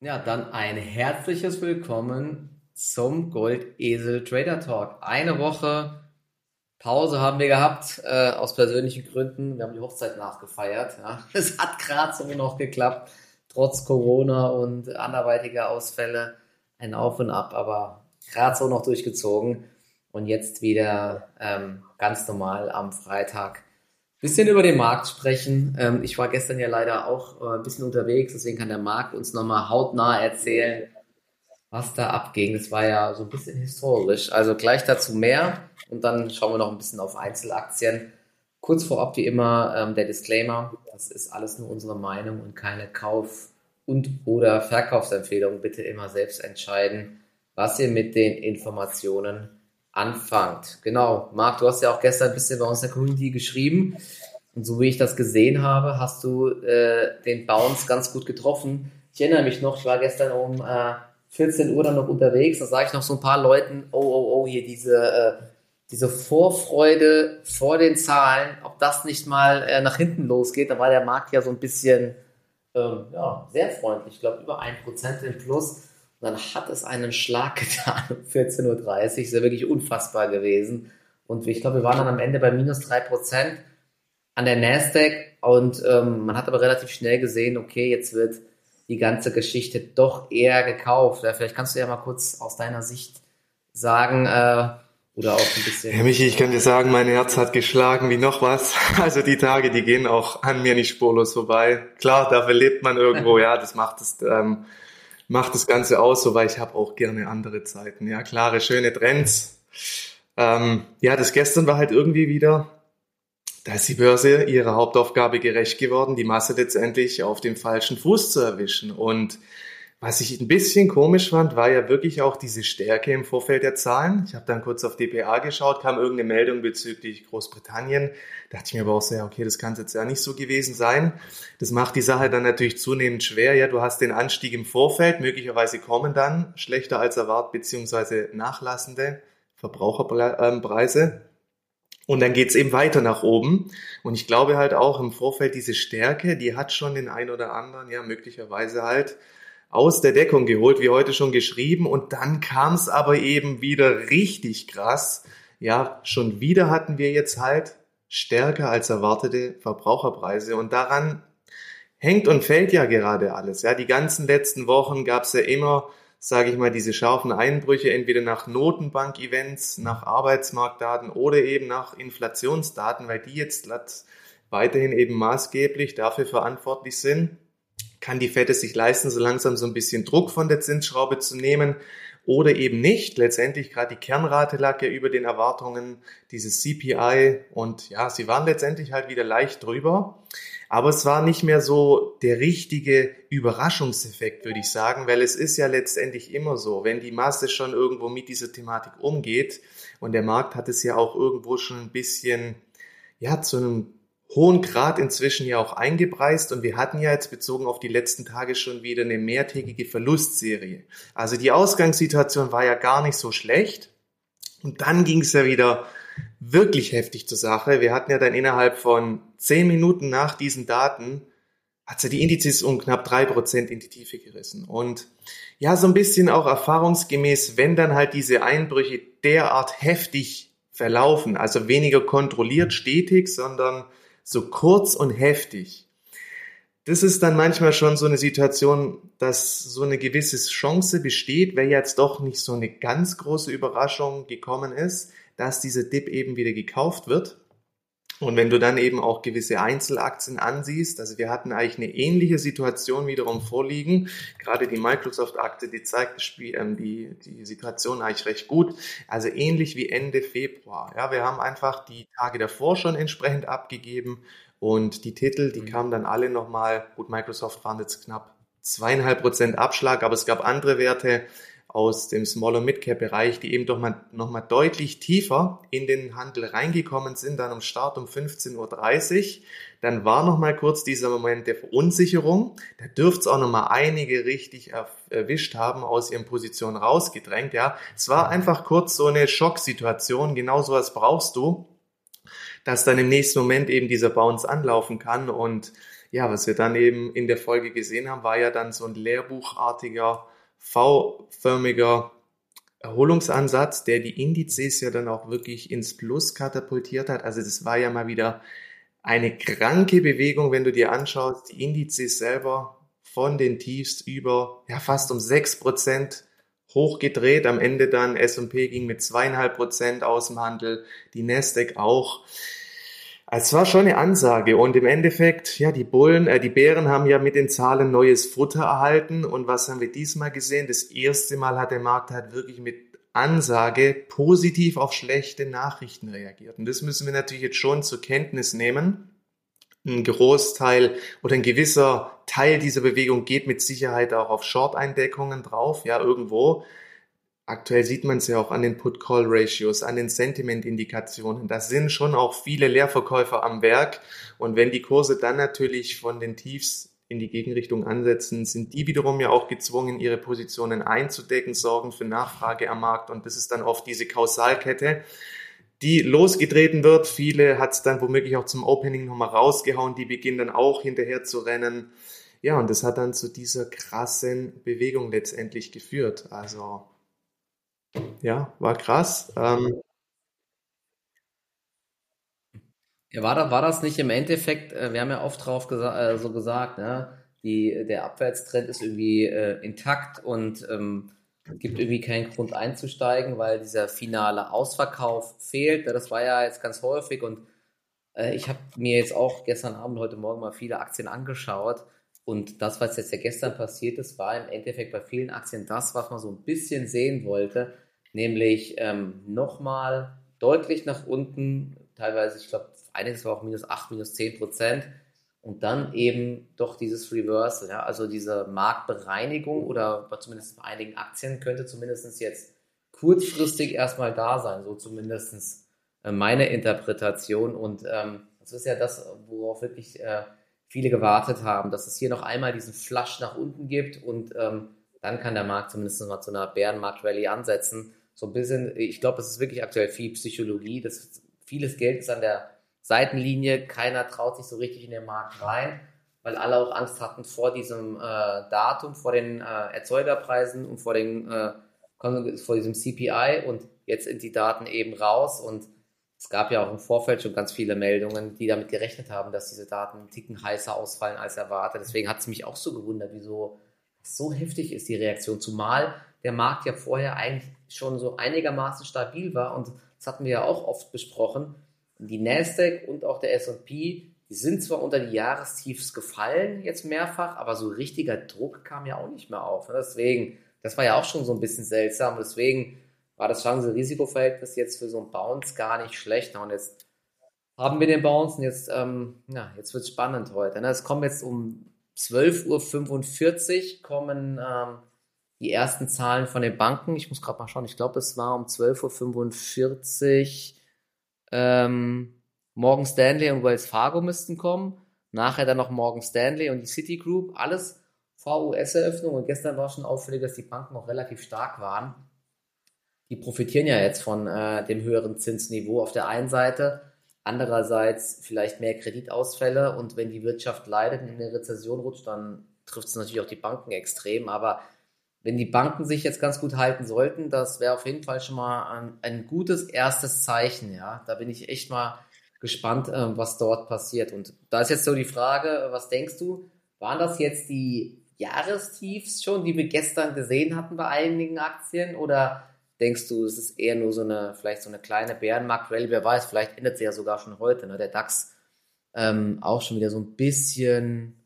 Ja, dann ein herzliches Willkommen zum Goldesel Trader Talk. Eine Woche Pause haben wir gehabt, äh, aus persönlichen Gründen. Wir haben die Hochzeit nachgefeiert. Ja. Es hat gerade so noch geklappt, trotz Corona und anderweitiger Ausfälle. Ein Auf und Ab, aber gerade so noch durchgezogen. Und jetzt wieder ähm, ganz normal am Freitag bisschen über den Markt sprechen. Ähm, ich war gestern ja leider auch äh, ein bisschen unterwegs, deswegen kann der Markt uns nochmal hautnah erzählen, was da abging. Das war ja so ein bisschen historisch. Also gleich dazu mehr und dann schauen wir noch ein bisschen auf Einzelaktien. Kurz vorab wie immer ähm, der Disclaimer, das ist alles nur unsere Meinung und keine Kauf- und oder Verkaufsempfehlung. Bitte immer selbst entscheiden, was ihr mit den Informationen anfangt. Genau, Marc, du hast ja auch gestern ein bisschen bei uns in der Community geschrieben. Und so wie ich das gesehen habe, hast du äh, den Bounce ganz gut getroffen. Ich erinnere mich noch, ich war gestern um äh, 14 Uhr dann noch unterwegs. Da sage ich noch so ein paar Leuten, oh, oh, oh, hier diese, äh, diese Vorfreude vor den Zahlen, ob das nicht mal äh, nach hinten losgeht. Da war der Markt ja so ein bisschen ähm, ja, sehr freundlich. Ich glaube, über 1% im Plus. Und dann hat es einen Schlag getan um 14.30 Uhr. Ist ja wirklich unfassbar gewesen. Und ich glaube, wir waren dann am Ende bei minus 3% an der Nasdaq. Und ähm, man hat aber relativ schnell gesehen, okay, jetzt wird die ganze Geschichte doch eher gekauft. Ja, vielleicht kannst du ja mal kurz aus deiner Sicht sagen, äh, oder auch ein bisschen. Ja, Michi, ich kann dir sagen, mein Herz hat geschlagen wie noch was. Also die Tage, die gehen auch an mir nicht spurlos vorbei. Klar, dafür lebt man irgendwo, ja, das macht es ähm, macht das Ganze aus, so weil ich habe auch gerne andere Zeiten. Ja, klare, schöne Trends. Ähm, ja, das gestern war halt irgendwie wieder, da ist die Börse ihrer Hauptaufgabe gerecht geworden, die Masse letztendlich auf dem falschen Fuß zu erwischen. Und was ich ein bisschen komisch fand, war ja wirklich auch diese Stärke im Vorfeld der Zahlen. Ich habe dann kurz auf DPA geschaut, kam irgendeine Meldung bezüglich Großbritannien. Da dachte ich mir aber auch so, ja, okay, das kann jetzt ja nicht so gewesen sein. Das macht die Sache dann natürlich zunehmend schwer. Ja, du hast den Anstieg im Vorfeld, möglicherweise kommen dann schlechter als erwartet beziehungsweise nachlassende Verbraucherpreise. Und dann geht's eben weiter nach oben. Und ich glaube halt auch im Vorfeld diese Stärke, die hat schon den ein oder anderen, ja, möglicherweise halt aus der Deckung geholt, wie heute schon geschrieben. Und dann kam es aber eben wieder richtig krass. Ja, schon wieder hatten wir jetzt halt stärker als erwartete Verbraucherpreise. Und daran hängt und fällt ja gerade alles. Ja, die ganzen letzten Wochen gab es ja immer, sage ich mal, diese scharfen Einbrüche, entweder nach Notenbank-Events, nach Arbeitsmarktdaten oder eben nach Inflationsdaten, weil die jetzt weiterhin eben maßgeblich dafür verantwortlich sind, kann die Fed es sich leisten, so langsam so ein bisschen Druck von der Zinsschraube zu nehmen oder eben nicht. Letztendlich gerade die Kernrate lag ja über den Erwartungen dieses CPI und ja, sie waren letztendlich halt wieder leicht drüber. Aber es war nicht mehr so der richtige Überraschungseffekt, würde ich sagen, weil es ist ja letztendlich immer so, wenn die Masse schon irgendwo mit dieser Thematik umgeht und der Markt hat es ja auch irgendwo schon ein bisschen ja, zu einem hohen Grad inzwischen ja auch eingepreist und wir hatten ja jetzt bezogen auf die letzten Tage schon wieder eine mehrtägige Verlustserie. Also die Ausgangssituation war ja gar nicht so schlecht und dann ging es ja wieder wirklich heftig zur Sache. Wir hatten ja dann innerhalb von zehn Minuten nach diesen Daten hat ja die Indizes um knapp drei Prozent in die Tiefe gerissen. Und ja, so ein bisschen auch erfahrungsgemäß, wenn dann halt diese Einbrüche derart heftig verlaufen, also weniger kontrolliert stetig, sondern so kurz und heftig. Das ist dann manchmal schon so eine Situation, dass so eine gewisse Chance besteht, weil jetzt doch nicht so eine ganz große Überraschung gekommen ist, dass dieser Dip eben wieder gekauft wird. Und wenn du dann eben auch gewisse Einzelaktien ansiehst, also wir hatten eigentlich eine ähnliche Situation wiederum vorliegen. Gerade die Microsoft-Aktie, die zeigt ähm, die, die Situation eigentlich recht gut. Also ähnlich wie Ende Februar. Ja, wir haben einfach die Tage davor schon entsprechend abgegeben und die Titel, die mhm. kamen dann alle nochmal, gut, Microsoft waren jetzt knapp zweieinhalb Prozent Abschlag, aber es gab andere Werte, aus dem Small- und Mid-Cap-Bereich, die eben doch mal, noch mal deutlich tiefer in den Handel reingekommen sind, dann am Start um 15.30 Uhr. Dann war noch mal kurz dieser Moment der Verunsicherung. Da dürfte es auch noch mal einige richtig erwischt haben, aus ihren Positionen rausgedrängt. Ja, es war einfach kurz so eine Schocksituation. Genau so was brauchst du, dass dann im nächsten Moment eben dieser Bounce anlaufen kann und ja, was wir dann eben in der Folge gesehen haben, war ja dann so ein lehrbuchartiger, V-förmiger Erholungsansatz, der die Indizes ja dann auch wirklich ins Plus katapultiert hat. Also das war ja mal wieder eine kranke Bewegung, wenn du dir anschaust, die Indizes selber von den Tiefs über ja fast um sechs Prozent hochgedreht. Am Ende dann S&P ging mit zweieinhalb Prozent aus dem Handel, die Nasdaq auch. Es war schon eine Ansage und im Endeffekt, ja, die Bullen, äh, die Bären haben ja mit den Zahlen neues Futter erhalten und was haben wir diesmal gesehen? Das erste Mal hat der Markt halt wirklich mit Ansage positiv auf schlechte Nachrichten reagiert und das müssen wir natürlich jetzt schon zur Kenntnis nehmen. Ein Großteil oder ein gewisser Teil dieser Bewegung geht mit Sicherheit auch auf Short-Eindeckungen drauf, ja, irgendwo. Aktuell sieht man es ja auch an den Put-Call-Ratios, an den Sentiment-Indikationen. Da sind schon auch viele Leerverkäufer am Werk. Und wenn die Kurse dann natürlich von den Tiefs in die Gegenrichtung ansetzen, sind die wiederum ja auch gezwungen, ihre Positionen einzudecken, sorgen für Nachfrage am Markt. Und das ist dann oft diese Kausalkette, die losgetreten wird. Viele hat es dann womöglich auch zum Opening nochmal rausgehauen. Die beginnen dann auch hinterher zu rennen. Ja, und das hat dann zu dieser krassen Bewegung letztendlich geführt. Also ja, war krass. Ähm, Ja, war das, war das nicht im Endeffekt, äh, wir haben ja oft drauf gesa äh, so gesagt, ne? Die, der Abwärtstrend ist irgendwie äh, intakt und ähm, gibt irgendwie keinen Grund einzusteigen, weil dieser finale Ausverkauf fehlt. Das war ja jetzt ganz häufig und äh, ich habe mir jetzt auch gestern Abend, heute Morgen mal viele Aktien angeschaut und das, was jetzt ja gestern passiert ist, war im Endeffekt bei vielen Aktien das, was man so ein bisschen sehen wollte nämlich ähm, nochmal deutlich nach unten, teilweise, ich glaube, einiges war auch minus 8, minus 10 Prozent. Und dann eben doch dieses Reversal, ja, also diese Marktbereinigung oder zumindest bei einigen Aktien könnte zumindest jetzt kurzfristig erstmal da sein, so zumindest äh, meine Interpretation. Und ähm, das ist ja das, worauf wirklich äh, viele gewartet haben, dass es hier noch einmal diesen Flush nach unten gibt und ähm, dann kann der Markt zumindest mal zu einer Bärenmarkt-Rallye ansetzen so ein bisschen, ich glaube, es ist wirklich aktuell viel Psychologie. Das, vieles Geld ist an der Seitenlinie. Keiner traut sich so richtig in den Markt rein, weil alle auch Angst hatten vor diesem äh, Datum, vor den äh, Erzeugerpreisen und vor, den, äh, vor diesem CPI. Und jetzt sind die Daten eben raus. Und es gab ja auch im Vorfeld schon ganz viele Meldungen, die damit gerechnet haben, dass diese Daten einen Ticken heißer ausfallen als erwartet. Deswegen hat es mich auch so gewundert, wieso so heftig ist die Reaktion. Zumal der Markt ja vorher eigentlich schon so einigermaßen stabil war und das hatten wir ja auch oft besprochen. Die Nasdaq und auch der S&P, die sind zwar unter die Jahrestiefs gefallen jetzt mehrfach, aber so richtiger Druck kam ja auch nicht mehr auf. Deswegen, das war ja auch schon so ein bisschen seltsam. Deswegen war das Chance-Risiko-Verhältnis jetzt für so einen Bounce gar nicht schlecht. Und jetzt haben wir den Bounce und jetzt, ähm, ja, jetzt wird es spannend heute. Ne? Es kommen jetzt um 12.45 Uhr kommen ähm, die ersten Zahlen von den Banken. Ich muss gerade mal schauen. Ich glaube, es war um 12.45 Uhr. Ähm, Morgan Stanley und Wells Fargo müssten kommen. Nachher dann noch Morgan Stanley und die Citigroup. Alles vor US-Eröffnung. Und gestern war schon auffällig, dass die Banken auch relativ stark waren. Die profitieren ja jetzt von äh, dem höheren Zinsniveau auf der einen Seite. Andererseits vielleicht mehr Kreditausfälle. Und wenn die Wirtschaft leidet und in eine Rezession rutscht, dann trifft es natürlich auch die Banken extrem. Aber wenn die Banken sich jetzt ganz gut halten sollten, das wäre auf jeden Fall schon mal ein, ein, gutes erstes Zeichen. Ja, da bin ich echt mal gespannt, äh, was dort passiert. Und da ist jetzt so die Frage, was denkst du? Waren das jetzt die Jahrestiefs schon, die wir gestern gesehen hatten bei einigen Aktien? Oder denkst du, es ist eher nur so eine, vielleicht so eine kleine Bärenmarkt-Rallye? Wer weiß, vielleicht endet sie ja sogar schon heute. Ne? Der DAX ähm, auch schon wieder so ein bisschen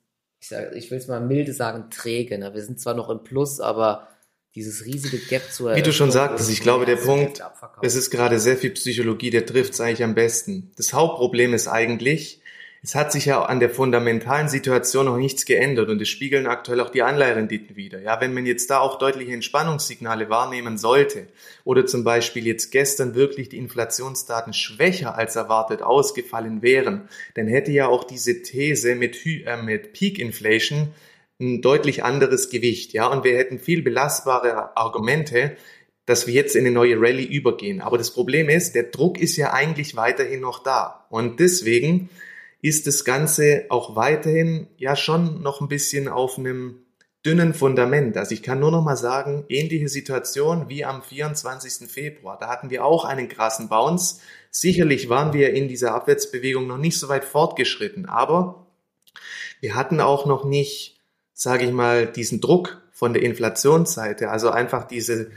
ich, sag, ich will es mal milde sagen, träge. Ne? Wir sind zwar noch im Plus, aber dieses riesige Gap zu Wie du schon sagtest, ich glaube, der Punkt, es ist gerade sehr viel Psychologie, der trifft es eigentlich am besten. Das Hauptproblem ist eigentlich, es hat sich ja an der fundamentalen Situation noch nichts geändert und es spiegeln aktuell auch die Anleiherenditen wieder. Ja, wenn man jetzt da auch deutliche Entspannungssignale wahrnehmen sollte oder zum Beispiel jetzt gestern wirklich die Inflationsdaten schwächer als erwartet ausgefallen wären, dann hätte ja auch diese These mit, äh, mit Peak Inflation ein deutlich anderes Gewicht. Ja, und wir hätten viel belastbare Argumente, dass wir jetzt in eine neue Rallye übergehen. Aber das Problem ist, der Druck ist ja eigentlich weiterhin noch da. Und deswegen ist das Ganze auch weiterhin ja schon noch ein bisschen auf einem dünnen Fundament. Also ich kann nur noch mal sagen, ähnliche Situation wie am 24. Februar. Da hatten wir auch einen krassen Bounce. Sicherlich waren wir in dieser Abwärtsbewegung noch nicht so weit fortgeschritten, aber wir hatten auch noch nicht, sage ich mal, diesen Druck von der Inflationsseite, also einfach diese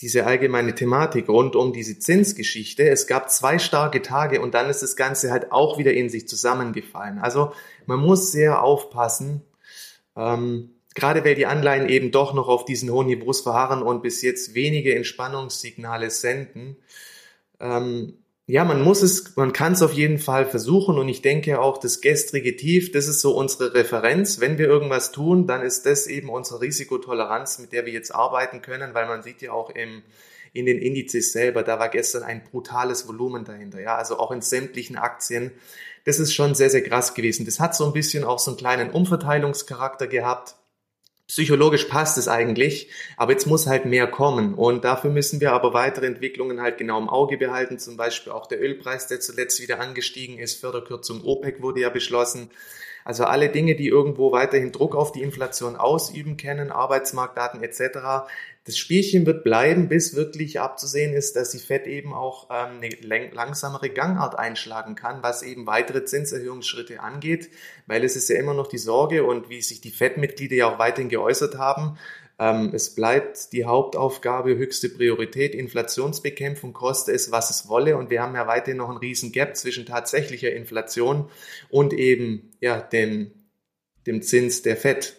diese allgemeine Thematik rund um diese Zinsgeschichte. Es gab zwei starke Tage und dann ist das Ganze halt auch wieder in sich zusammengefallen. Also man muss sehr aufpassen, ähm, gerade weil die Anleihen eben doch noch auf diesen hohen Niveaus verharren und bis jetzt wenige Entspannungssignale senden. Ähm, ja, man muss es, man kann es auf jeden Fall versuchen und ich denke auch, das gestrige Tief, das ist so unsere Referenz. Wenn wir irgendwas tun, dann ist das eben unsere Risikotoleranz, mit der wir jetzt arbeiten können, weil man sieht ja auch im, in den Indizes selber, da war gestern ein brutales Volumen dahinter, ja, also auch in sämtlichen Aktien. Das ist schon sehr, sehr krass gewesen. Das hat so ein bisschen auch so einen kleinen Umverteilungscharakter gehabt psychologisch passt es eigentlich, aber jetzt muss halt mehr kommen und dafür müssen wir aber weitere Entwicklungen halt genau im Auge behalten, zum Beispiel auch der Ölpreis, der zuletzt wieder angestiegen ist, Förderkürzung OPEC wurde ja beschlossen. Also alle Dinge, die irgendwo weiterhin Druck auf die Inflation ausüben können, Arbeitsmarktdaten etc. Das Spielchen wird bleiben, bis wirklich abzusehen ist, dass die Fed eben auch ähm, eine langsamere Gangart einschlagen kann, was eben weitere Zinserhöhungsschritte angeht, weil es ist ja immer noch die Sorge und wie sich die Fed-Mitglieder ja auch weiterhin geäußert haben, ähm, es bleibt die Hauptaufgabe, höchste Priorität, Inflationsbekämpfung, koste es, was es wolle. Und wir haben ja weiterhin noch einen riesen Gap zwischen tatsächlicher Inflation und eben ja, dem, dem Zins der FED.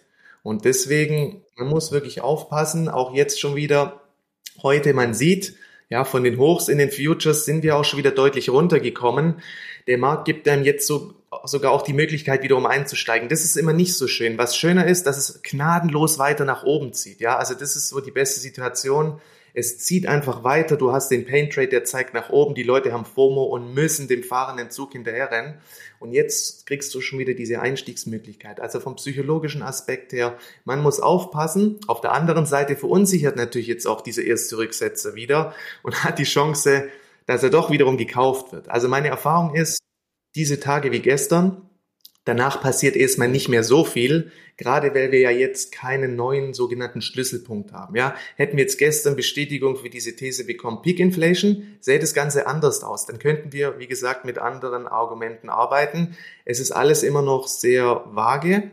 Und deswegen, man muss wirklich aufpassen, auch jetzt schon wieder heute, man sieht, ja, von den Hochs in den Futures sind wir auch schon wieder deutlich runtergekommen. Der Markt gibt einem jetzt so sogar auch die Möglichkeit, wiederum einzusteigen. Das ist immer nicht so schön. Was schöner ist, dass es gnadenlos weiter nach oben zieht. Ja, also das ist so die beste Situation. Es zieht einfach weiter. Du hast den Pain Trade, der zeigt nach oben. Die Leute haben FOMO und müssen dem fahrenden Zug hinterherrennen. Und jetzt kriegst du schon wieder diese Einstiegsmöglichkeit. Also vom psychologischen Aspekt her, man muss aufpassen. Auf der anderen Seite verunsichert natürlich jetzt auch diese erste Rücksetzer wieder und hat die Chance, dass er doch wiederum gekauft wird. Also meine Erfahrung ist, diese Tage wie gestern. Danach passiert erstmal nicht mehr so viel, gerade weil wir ja jetzt keinen neuen sogenannten Schlüsselpunkt haben. Ja, hätten wir jetzt gestern Bestätigung für diese These bekommen, Peak Inflation, sähe das Ganze anders aus. Dann könnten wir, wie gesagt, mit anderen Argumenten arbeiten. Es ist alles immer noch sehr vage.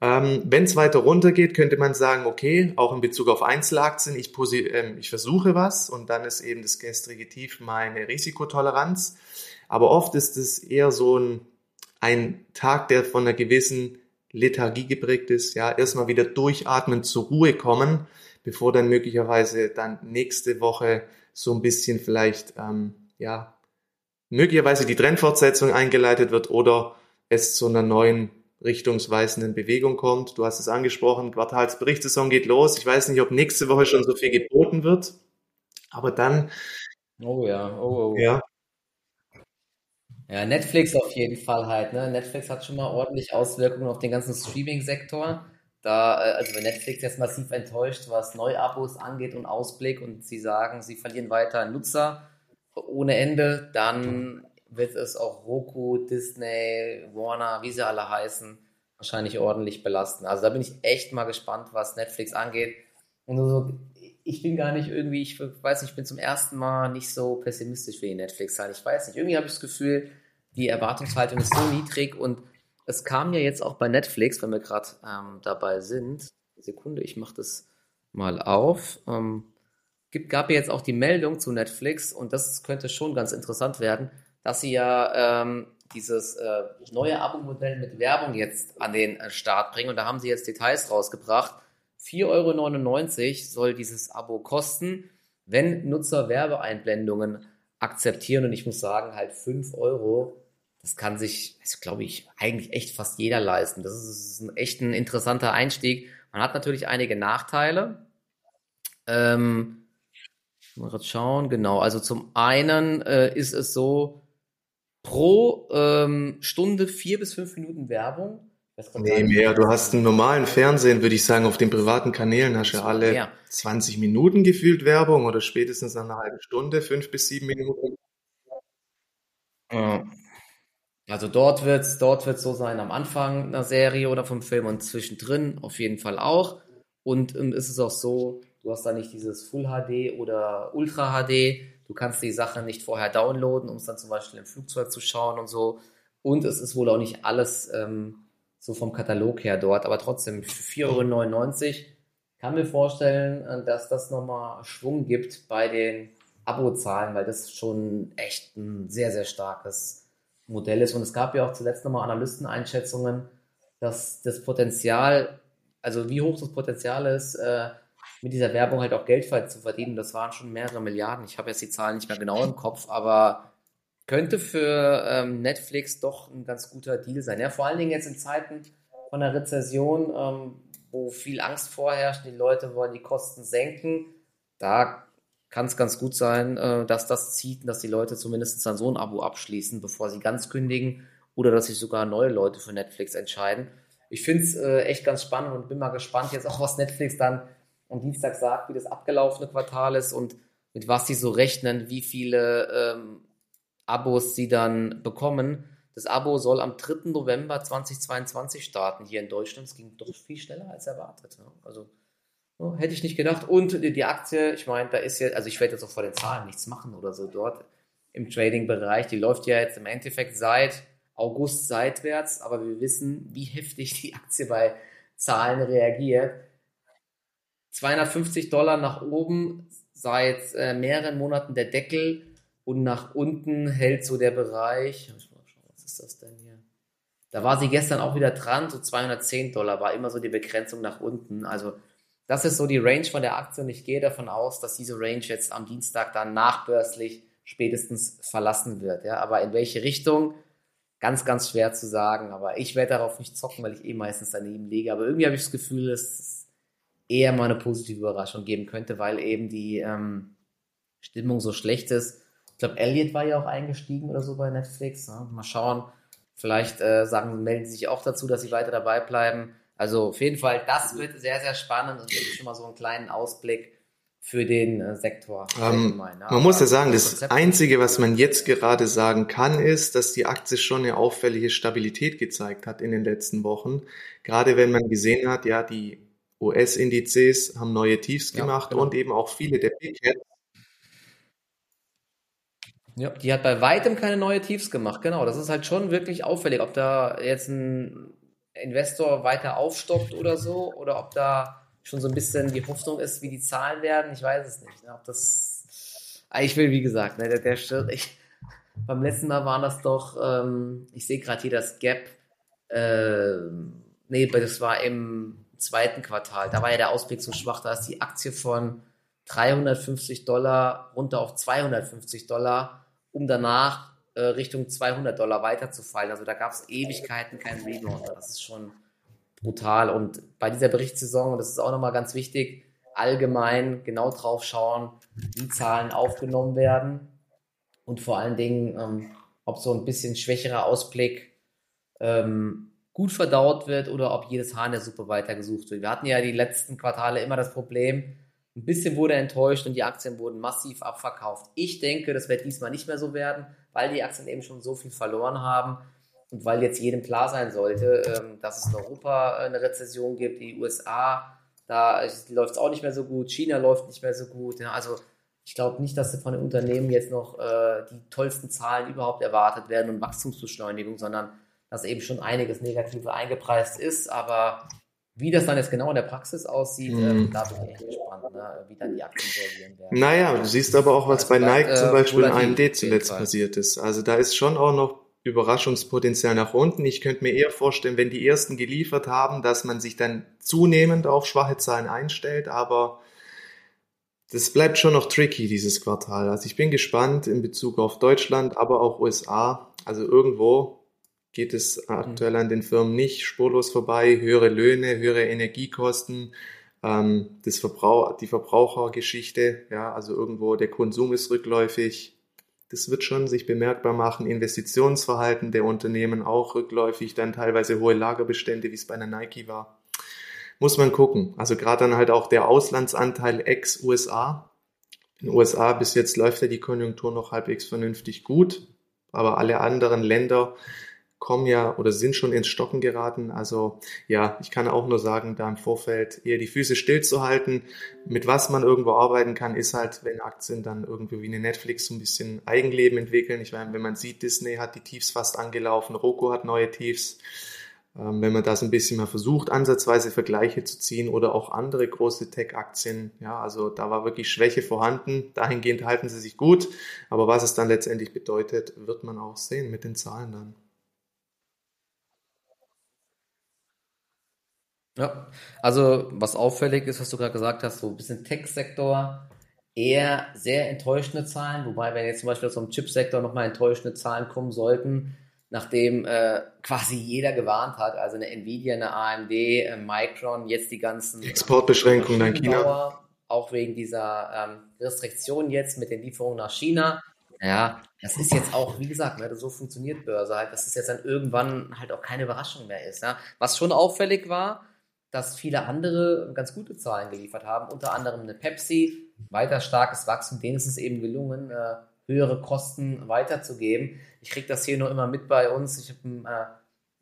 Ähm, Wenn es weiter runtergeht, könnte man sagen, okay, auch in Bezug auf Einzelaktien, ich, äh, ich versuche was und dann ist eben das gestrige Tief meine Risikotoleranz. Aber oft ist es eher so ein, ein Tag, der von einer gewissen Lethargie geprägt ist. Ja, erstmal wieder durchatmen, zur Ruhe kommen, bevor dann möglicherweise dann nächste Woche so ein bisschen vielleicht, ähm, ja, möglicherweise die Trendfortsetzung eingeleitet wird oder es zu einer neuen richtungsweisenden Bewegung kommt. Du hast es angesprochen, Quartalsberichtssaison geht los. Ich weiß nicht, ob nächste Woche schon so viel geboten wird, aber dann. Oh ja, oh, oh. Ja, ja, Netflix auf jeden Fall halt, ne? Netflix hat schon mal ordentlich Auswirkungen auf den ganzen Streaming-Sektor. Da, äh, also wenn Netflix jetzt massiv enttäuscht, was Neuabos angeht und Ausblick und sie sagen, sie verlieren weiter Nutzer ohne Ende, dann wird es auch Roku, Disney, Warner, wie sie alle heißen, wahrscheinlich ordentlich belasten. Also da bin ich echt mal gespannt, was Netflix angeht. Und so ich bin gar nicht irgendwie, ich weiß nicht, ich bin zum ersten Mal nicht so pessimistisch wie die Netflix sein. Ich weiß nicht, irgendwie habe ich das Gefühl, die Erwartungshaltung ist so niedrig und es kam ja jetzt auch bei Netflix, wenn wir gerade ähm, dabei sind. Sekunde, ich mache das mal auf. Ähm, gibt, gab ja jetzt auch die Meldung zu Netflix und das könnte schon ganz interessant werden, dass sie ja ähm, dieses äh, neue Abo-Modell mit Werbung jetzt an den äh, Start bringen und da haben sie jetzt Details rausgebracht 4,99 Euro soll dieses Abo kosten, wenn Nutzer Werbeeinblendungen akzeptieren. Und ich muss sagen, halt 5 Euro, das kann sich, glaube ich, eigentlich echt fast jeder leisten. Das ist ein echt ein interessanter Einstieg. Man hat natürlich einige Nachteile. Ähm, mal kurz schauen, genau. Also zum einen äh, ist es so, pro ähm, Stunde vier bis fünf Minuten Werbung Nee, mehr. Du hast einen normalen Fernsehen, würde ich sagen, auf den privaten Kanälen hast du ja alle ja. 20 Minuten gefühlt Werbung oder spätestens eine halbe Stunde, fünf bis sieben Minuten. Ja. Also dort wird es dort wird's so sein, am Anfang einer Serie oder vom Film und zwischendrin auf jeden Fall auch. Und ähm, ist es auch so, du hast da nicht dieses Full HD oder Ultra HD. Du kannst die Sache nicht vorher downloaden, um es dann zum Beispiel im Flugzeug zu schauen und so. Und es ist wohl auch nicht alles ähm, so vom Katalog her dort, aber trotzdem für 4,99 Euro kann mir vorstellen, äh, dass das nochmal Schwung gibt bei den Abozahlen, weil das schon echt ein sehr, sehr starkes Modell ist. Und es gab ja auch zuletzt nochmal Analysteneinschätzungen, dass das Potenzial, also wie hoch das Potenzial ist, äh, mit dieser Werbung halt auch Geld zu verdienen. Das waren schon mehrere Milliarden. Ich habe jetzt die Zahlen nicht mehr genau im Kopf, aber könnte für ähm, Netflix doch ein ganz guter Deal sein. Ja, vor allen Dingen jetzt in Zeiten von der Rezession, ähm, wo viel Angst vorherrscht, die Leute wollen die Kosten senken. Da kann es ganz gut sein, äh, dass das zieht und dass die Leute zumindest dann so ein Abo abschließen, bevor sie ganz kündigen oder dass sich sogar neue Leute für Netflix entscheiden. Ich finde es äh, echt ganz spannend und bin mal gespannt jetzt auch, was Netflix dann am Dienstag sagt, wie das abgelaufene Quartal ist und mit was sie so rechnen, wie viele ähm, Abos sie dann bekommen. Das Abo soll am 3. November 2022 starten hier in Deutschland. Es ging doch viel schneller als erwartet. Ne? Also ja, hätte ich nicht gedacht. Und die, die Aktie, ich meine, da ist ja, also ich werde jetzt auch vor den Zahlen nichts machen oder so dort im Trading-Bereich. Die läuft ja jetzt im Endeffekt seit August seitwärts, aber wir wissen, wie heftig die Aktie bei Zahlen reagiert. 250 Dollar nach oben, seit äh, mehreren Monaten der Deckel und nach unten hält so der Bereich. Was ist das denn hier? Da war sie gestern auch wieder dran, so 210 Dollar war immer so die Begrenzung nach unten. Also das ist so die Range von der Aktie und ich gehe davon aus, dass diese Range jetzt am Dienstag dann nachbörslich spätestens verlassen wird. Ja, aber in welche Richtung? Ganz, ganz schwer zu sagen. Aber ich werde darauf nicht zocken, weil ich eh meistens daneben liege. Aber irgendwie habe ich das Gefühl, dass eher mal eine positive Überraschung geben könnte, weil eben die ähm, Stimmung so schlecht ist. Ich glaube, Elliot war ja auch eingestiegen oder so bei Netflix. Ja, mal schauen. Vielleicht äh, sagen, melden sie sich auch dazu, dass sie weiter dabei bleiben. Also auf jeden Fall, das wird sehr, sehr spannend und gibt schon mal so einen kleinen Ausblick für den äh, Sektor. Ähm, ja, man muss ja sagen, das Einzige, was man jetzt gerade sagen kann, ist, dass die Aktie schon eine auffällige Stabilität gezeigt hat in den letzten Wochen. Gerade wenn man gesehen hat, ja, die US-Indizes haben neue Tiefs ja, gemacht genau. und eben auch viele der Big Caps. Ja, die hat bei weitem keine neue Tiefs gemacht, genau. Das ist halt schon wirklich auffällig, ob da jetzt ein Investor weiter aufstockt oder so, oder ob da schon so ein bisschen die Hoffnung ist, wie die Zahlen werden. Ich weiß es nicht. Ne? Ob das, ah, ich will, wie gesagt, ne, der, der ich, beim letzten Mal waren das doch, ähm, ich sehe gerade hier das Gap, äh, nee, das war im zweiten Quartal. Da war ja der Ausblick so schwach, da ist die Aktie von 350 Dollar runter auf 250 Dollar, um danach äh, Richtung 200 Dollar weiterzufallen. Also da gab es Ewigkeiten keinen Rebound. Das ist schon brutal. Und bei dieser Berichtssaison, und das ist auch nochmal ganz wichtig, allgemein genau drauf schauen, wie Zahlen aufgenommen werden und vor allen Dingen, ähm, ob so ein bisschen schwächerer Ausblick ähm, gut verdaut wird oder ob jedes Haar in der Suppe weitergesucht wird. Wir hatten ja die letzten Quartale immer das Problem, ein bisschen wurde enttäuscht und die Aktien wurden massiv abverkauft. Ich denke, das wird diesmal nicht mehr so werden, weil die Aktien eben schon so viel verloren haben und weil jetzt jedem klar sein sollte, ähm, dass es in Europa eine Rezession gibt, die USA, da läuft es auch nicht mehr so gut, China läuft nicht mehr so gut. Also ich glaube nicht, dass von den Unternehmen jetzt noch äh, die tollsten Zahlen überhaupt erwartet werden und Wachstumsbeschleunigung, sondern dass eben schon einiges Negative eingepreist ist, aber wie das dann jetzt genau in der Praxis aussieht, mhm. da bin ich echt gespannt, ne? wie dann die Aktien reagieren werden. Naja, du siehst aber auch, was also bei Nike äh, zum Beispiel in AMD zuletzt passiert ist. Also da ist schon auch noch Überraschungspotenzial nach unten. Ich könnte mir eher vorstellen, wenn die ersten geliefert haben, dass man sich dann zunehmend auf schwache Zahlen einstellt, aber das bleibt schon noch tricky, dieses Quartal. Also ich bin gespannt in Bezug auf Deutschland, aber auch USA. Also irgendwo geht es aktuell an den Firmen nicht spurlos vorbei. Höhere Löhne, höhere Energiekosten, ähm, das Verbrauch, die Verbrauchergeschichte, ja, also irgendwo der Konsum ist rückläufig. Das wird schon sich bemerkbar machen. Investitionsverhalten der Unternehmen auch rückläufig, dann teilweise hohe Lagerbestände, wie es bei einer Nike war. Muss man gucken. Also gerade dann halt auch der Auslandsanteil ex-USA. In den USA bis jetzt läuft ja die Konjunktur noch halbwegs vernünftig gut, aber alle anderen Länder kommen ja oder sind schon ins Stocken geraten. Also ja, ich kann auch nur sagen, da im Vorfeld eher die Füße stillzuhalten. Mit was man irgendwo arbeiten kann, ist halt, wenn Aktien dann irgendwie wie eine Netflix so ein bisschen Eigenleben entwickeln. Ich meine, wenn man sieht, Disney hat die Tiefs fast angelaufen, Roku hat neue Tiefs. Ähm, wenn man das ein bisschen mal versucht, ansatzweise Vergleiche zu ziehen oder auch andere große Tech-Aktien, ja, also da war wirklich Schwäche vorhanden. Dahingehend halten sie sich gut. Aber was es dann letztendlich bedeutet, wird man auch sehen mit den Zahlen dann. Ja, also was auffällig ist, was du gerade gesagt hast, so ein bisschen Tech-Sektor, eher sehr enttäuschende Zahlen, wobei wenn jetzt zum Beispiel aus dem Chip-Sektor nochmal enttäuschende Zahlen kommen sollten, nachdem äh, quasi jeder gewarnt hat, also eine Nvidia, eine AMD, äh, Micron, jetzt die ganzen Exportbeschränkungen nach China. Auch wegen dieser ähm, Restriktionen jetzt mit den Lieferungen nach China. Ja, das ist jetzt auch, wie gesagt, ne, so funktioniert Börse halt, dass es jetzt dann irgendwann halt auch keine Überraschung mehr ist. Ja. Was schon auffällig war, dass viele andere ganz gute Zahlen geliefert haben, unter anderem eine Pepsi, weiter starkes Wachstum, denen ist es eben gelungen, äh, höhere Kosten weiterzugeben. Ich kriege das hier nur immer mit bei uns. Ich habe äh,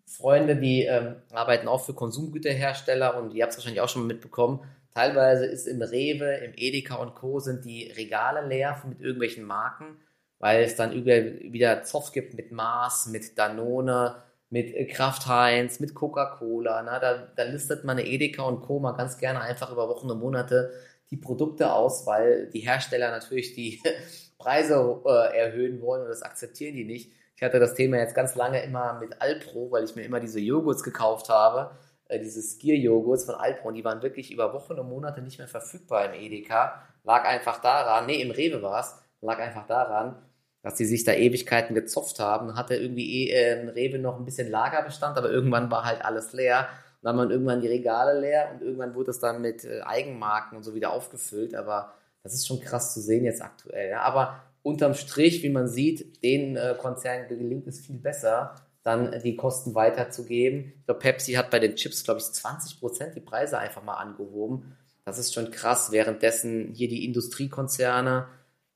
Freunde, die ähm, arbeiten auch für Konsumgüterhersteller und ihr habt es wahrscheinlich auch schon mal mitbekommen. Teilweise ist im Rewe, im Edeka und Co. sind die Regale leer mit irgendwelchen Marken, weil es dann wieder Zoff gibt mit Mars, mit Danone, mit äh, Kraft Heinz, mit Coca-Cola. Da, da listet man Edeka und Co. mal ganz gerne einfach über Wochen und Monate die Produkte aus, weil die Hersteller natürlich die Preise äh, erhöhen wollen und das akzeptieren die nicht. Ich hatte das Thema jetzt ganz lange immer mit Alpro, weil ich mir immer diese Joghurts gekauft habe, äh, diese Skier-Joghurts von Alpro und die waren wirklich über Wochen und Monate nicht mehr verfügbar im Edeka. Lag einfach daran, nee, im Rewe war es, lag einfach daran, dass die sich da Ewigkeiten gezopft haben. Hatte irgendwie eh, äh, Rewe noch ein bisschen Lagerbestand, aber irgendwann war halt alles leer. Und dann waren irgendwann die Regale leer und irgendwann wurde es dann mit äh, Eigenmarken und so wieder aufgefüllt. Aber das ist schon krass zu sehen jetzt aktuell. Ja. Aber unterm Strich, wie man sieht, den äh, Konzernen gelingt es viel besser, dann die Kosten weiterzugeben. Ich glaube, Pepsi hat bei den Chips, glaube ich, 20 Prozent die Preise einfach mal angehoben. Das ist schon krass. Währenddessen hier die Industriekonzerne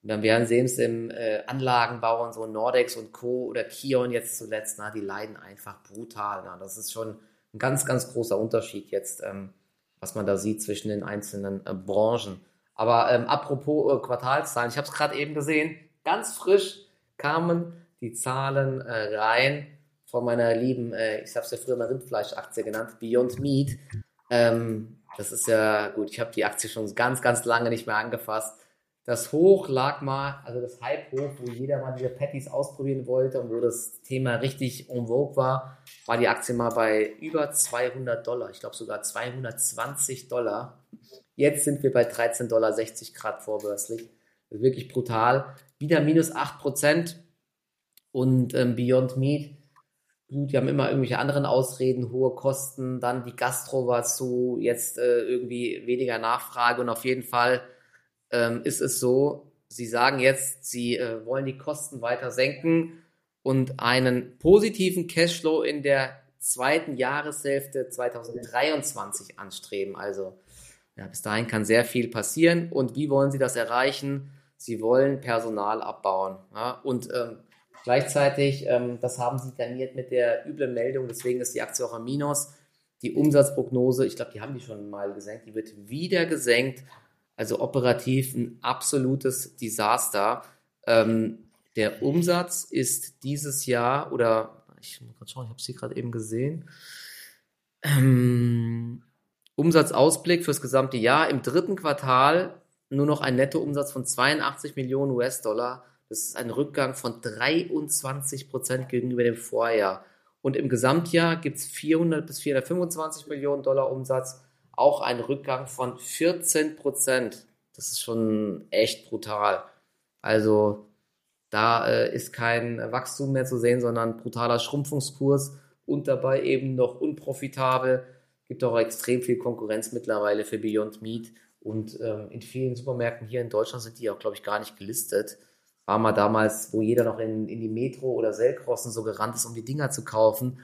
und dann werden sehen es im äh, Anlagenbau und so Nordex und Co. oder Kion jetzt zuletzt, na, die leiden einfach brutal. Na. Das ist schon ein ganz, ganz großer Unterschied jetzt, ähm, was man da sieht zwischen den einzelnen äh, Branchen. Aber ähm, apropos äh, Quartalszahlen, ich habe es gerade eben gesehen, ganz frisch kamen die Zahlen äh, rein von meiner lieben, äh, ich habe es ja früher mal Rindfleischaktie genannt, Beyond Meat. Ähm, das ist ja gut, ich habe die Aktie schon ganz, ganz lange nicht mehr angefasst. Das Hoch lag mal, also das Hype-Hoch, wo jeder mal diese Patties ausprobieren wollte und wo das Thema richtig en vogue war, war die Aktie mal bei über 200 Dollar. Ich glaube sogar 220 Dollar. Jetzt sind wir bei 13,60 Dollar Grad vorbörslich. Wirklich brutal. Wieder minus 8 Prozent. Und ähm, Beyond Meat, gut, die haben immer irgendwelche anderen Ausreden, hohe Kosten. Dann die Gastro war zu, jetzt äh, irgendwie weniger Nachfrage und auf jeden Fall ähm, ist es so, sie sagen jetzt, sie äh, wollen die Kosten weiter senken und einen positiven Cashflow in der zweiten Jahreshälfte 2023 anstreben. Also ja, bis dahin kann sehr viel passieren. Und wie wollen sie das erreichen? Sie wollen Personal abbauen. Ja? Und ähm, gleichzeitig, ähm, das haben sie garniert mit der üblen Meldung, deswegen ist die Aktie auch am Minus. Die Umsatzprognose, ich glaube, die haben die schon mal gesenkt, die wird wieder gesenkt also operativ ein absolutes Desaster. Ähm, der Umsatz ist dieses Jahr, oder ich muss gerade schauen, ich habe sie gerade eben gesehen. Ähm, Umsatzausblick fürs gesamte Jahr. Im dritten Quartal nur noch ein Nettoumsatz von 82 Millionen US-Dollar. Das ist ein Rückgang von 23 Prozent gegenüber dem Vorjahr. Und im Gesamtjahr gibt es 400 bis 425 Millionen Dollar Umsatz auch ein Rückgang von 14 Prozent. Das ist schon echt brutal. Also da äh, ist kein Wachstum mehr zu sehen, sondern brutaler Schrumpfungskurs und dabei eben noch unprofitabel. Gibt auch extrem viel Konkurrenz mittlerweile für Beyond Meat. Und ähm, in vielen Supermärkten hier in Deutschland sind die auch, glaube ich, gar nicht gelistet. War mal damals, wo jeder noch in, in die Metro oder Selkrossen so gerannt ist, um die Dinger zu kaufen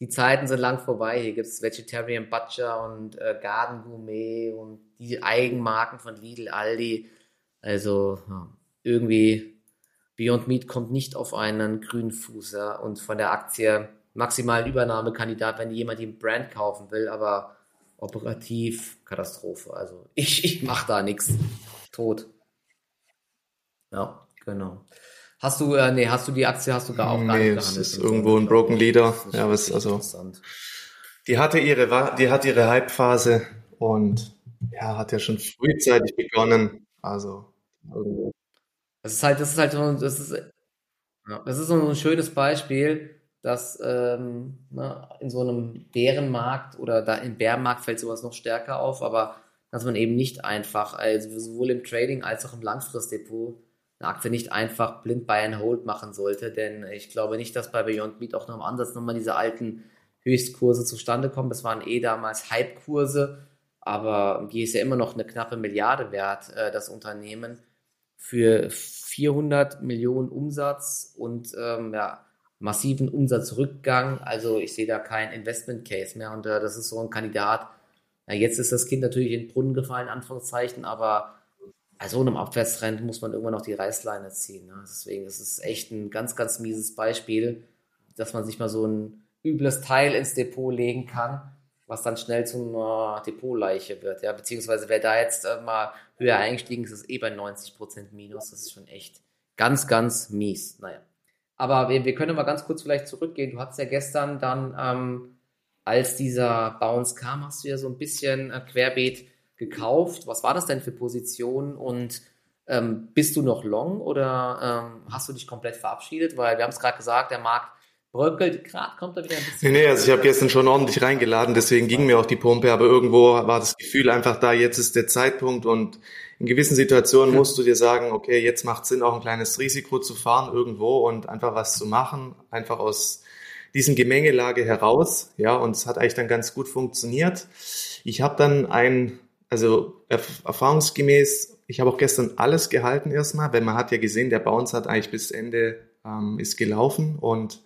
die Zeiten sind lang vorbei. Hier gibt es Vegetarian Butcher und äh, Garden Gourmet und die Eigenmarken von Lidl, Aldi. Also irgendwie Beyond Meat kommt nicht auf einen grünen Fuß. Ja? Und von der Aktie maximalen Übernahmekandidat, wenn jemand den Brand kaufen will, aber operativ Katastrophe. Also ich, ich mache da nichts. Tot. Ja, genau. Hast du, äh, nee, hast du die Aktie, hast du gar auch gar nee, nicht gehandelt? ist irgendwo ein Broken Leader. Ja, was, also, die hatte ihre, die hat ihre Hype-Phase und ja, hat ja schon frühzeitig begonnen. Also, irgendwo. Das ist halt, das ist halt so, das ist, das ist so ein schönes Beispiel, dass ähm, ne, in so einem Bärenmarkt oder da im Bärenmarkt fällt sowas noch stärker auf, aber dass man eben nicht einfach, also sowohl im Trading als auch im Langfristdepot eine Aktie nicht einfach blind buy and hold machen sollte, denn ich glaube nicht, dass bei Beyond Meat auch noch im Ansatz nochmal diese alten Höchstkurse zustande kommen. Das waren eh damals Hype-Kurse, aber die ist ja immer noch eine knappe Milliarde wert, äh, das Unternehmen, für 400 Millionen Umsatz und ähm, ja, massiven Umsatzrückgang. Also ich sehe da keinen Investment Case mehr und äh, das ist so ein Kandidat. Ja, jetzt ist das Kind natürlich in den Brunnen gefallen, Anführungszeichen, aber bei so einem Abwärtstrend muss man irgendwann noch die Reißleine ziehen. Ne? Deswegen ist es echt ein ganz, ganz mieses Beispiel, dass man sich mal so ein übles Teil ins Depot legen kann, was dann schnell zum äh, Depotleiche wird. Ja? Beziehungsweise wer da jetzt äh, mal höher eingestiegen ist, ist eh bei 90% Minus. Das ist schon echt ganz, ganz mies. Naja. Aber wir, wir können mal ganz kurz vielleicht zurückgehen. Du hattest ja gestern dann, ähm, als dieser Bounce kam, hast du ja so ein bisschen äh, querbeet gekauft. Was war das denn für Position und ähm, bist du noch long oder ähm, hast du dich komplett verabschiedet? Weil wir haben es gerade gesagt, der Markt bröckelt, gerade kommt er wieder ein bisschen. Nee, nee, also ich habe gestern schon ordentlich reingeladen, deswegen ging mir auch die Pumpe, aber irgendwo war das Gefühl einfach da, jetzt ist der Zeitpunkt und in gewissen Situationen musst du dir sagen, okay, jetzt macht Sinn, auch ein kleines Risiko zu fahren irgendwo und einfach was zu machen, einfach aus diesen Gemengelage heraus, ja, und es hat eigentlich dann ganz gut funktioniert. Ich habe dann ein also erfahrungsgemäß, ich habe auch gestern alles gehalten erstmal, weil man hat ja gesehen, der Bounce hat eigentlich bis Ende ähm, ist gelaufen und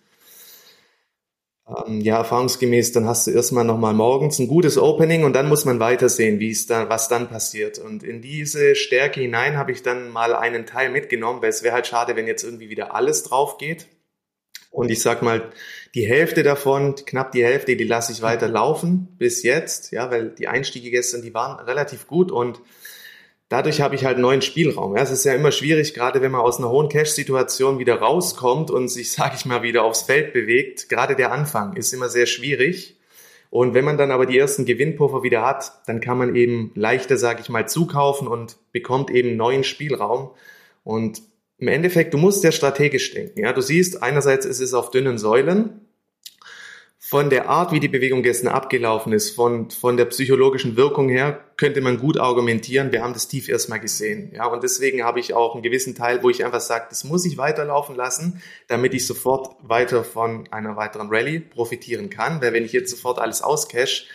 ähm, ja, erfahrungsgemäß, dann hast du erstmal nochmal morgens ein gutes Opening und dann muss man weitersehen, wie es dann, was dann passiert. Und in diese Stärke hinein habe ich dann mal einen Teil mitgenommen, weil es wäre halt schade, wenn jetzt irgendwie wieder alles drauf geht. Und ich sag mal, die Hälfte davon, knapp die Hälfte, die lasse ich weiter laufen bis jetzt, ja, weil die Einstiege gestern, die waren relativ gut und dadurch habe ich halt neuen Spielraum. Ja, es ist ja immer schwierig, gerade wenn man aus einer hohen Cash-Situation wieder rauskommt und sich, sage ich mal, wieder aufs Feld bewegt. Gerade der Anfang ist immer sehr schwierig. Und wenn man dann aber die ersten Gewinnpuffer wieder hat, dann kann man eben leichter, sage ich mal, zukaufen und bekommt eben neuen Spielraum. Und im Endeffekt, du musst ja strategisch denken. Ja, du siehst, einerseits ist es auf dünnen Säulen. Von der Art, wie die Bewegung gestern abgelaufen ist, von, von der psychologischen Wirkung her, könnte man gut argumentieren, wir haben das tief erstmal gesehen. Ja, und deswegen habe ich auch einen gewissen Teil, wo ich einfach sage, das muss ich weiterlaufen lassen, damit ich sofort weiter von einer weiteren Rallye profitieren kann. Weil wenn ich jetzt sofort alles auscash,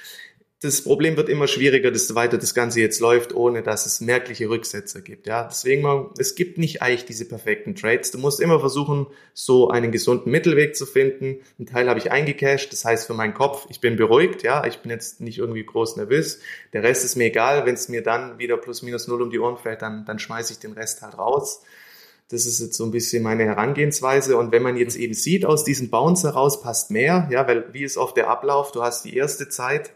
das Problem wird immer schwieriger, desto weiter das Ganze jetzt läuft, ohne dass es merkliche Rücksetzer gibt. Ja, deswegen es gibt nicht eigentlich diese perfekten Trades. Du musst immer versuchen, so einen gesunden Mittelweg zu finden. Ein Teil habe ich eingecashed, das heißt für meinen Kopf, ich bin beruhigt, ja, ich bin jetzt nicht irgendwie groß nervös. Der Rest ist mir egal, wenn es mir dann wieder plus minus null um die Ohren fällt, dann, dann schmeiße ich den Rest halt raus. Das ist jetzt so ein bisschen meine Herangehensweise. Und wenn man jetzt eben sieht, aus diesem Bounce heraus passt mehr, ja, weil wie ist oft der Ablauf? Du hast die erste Zeit,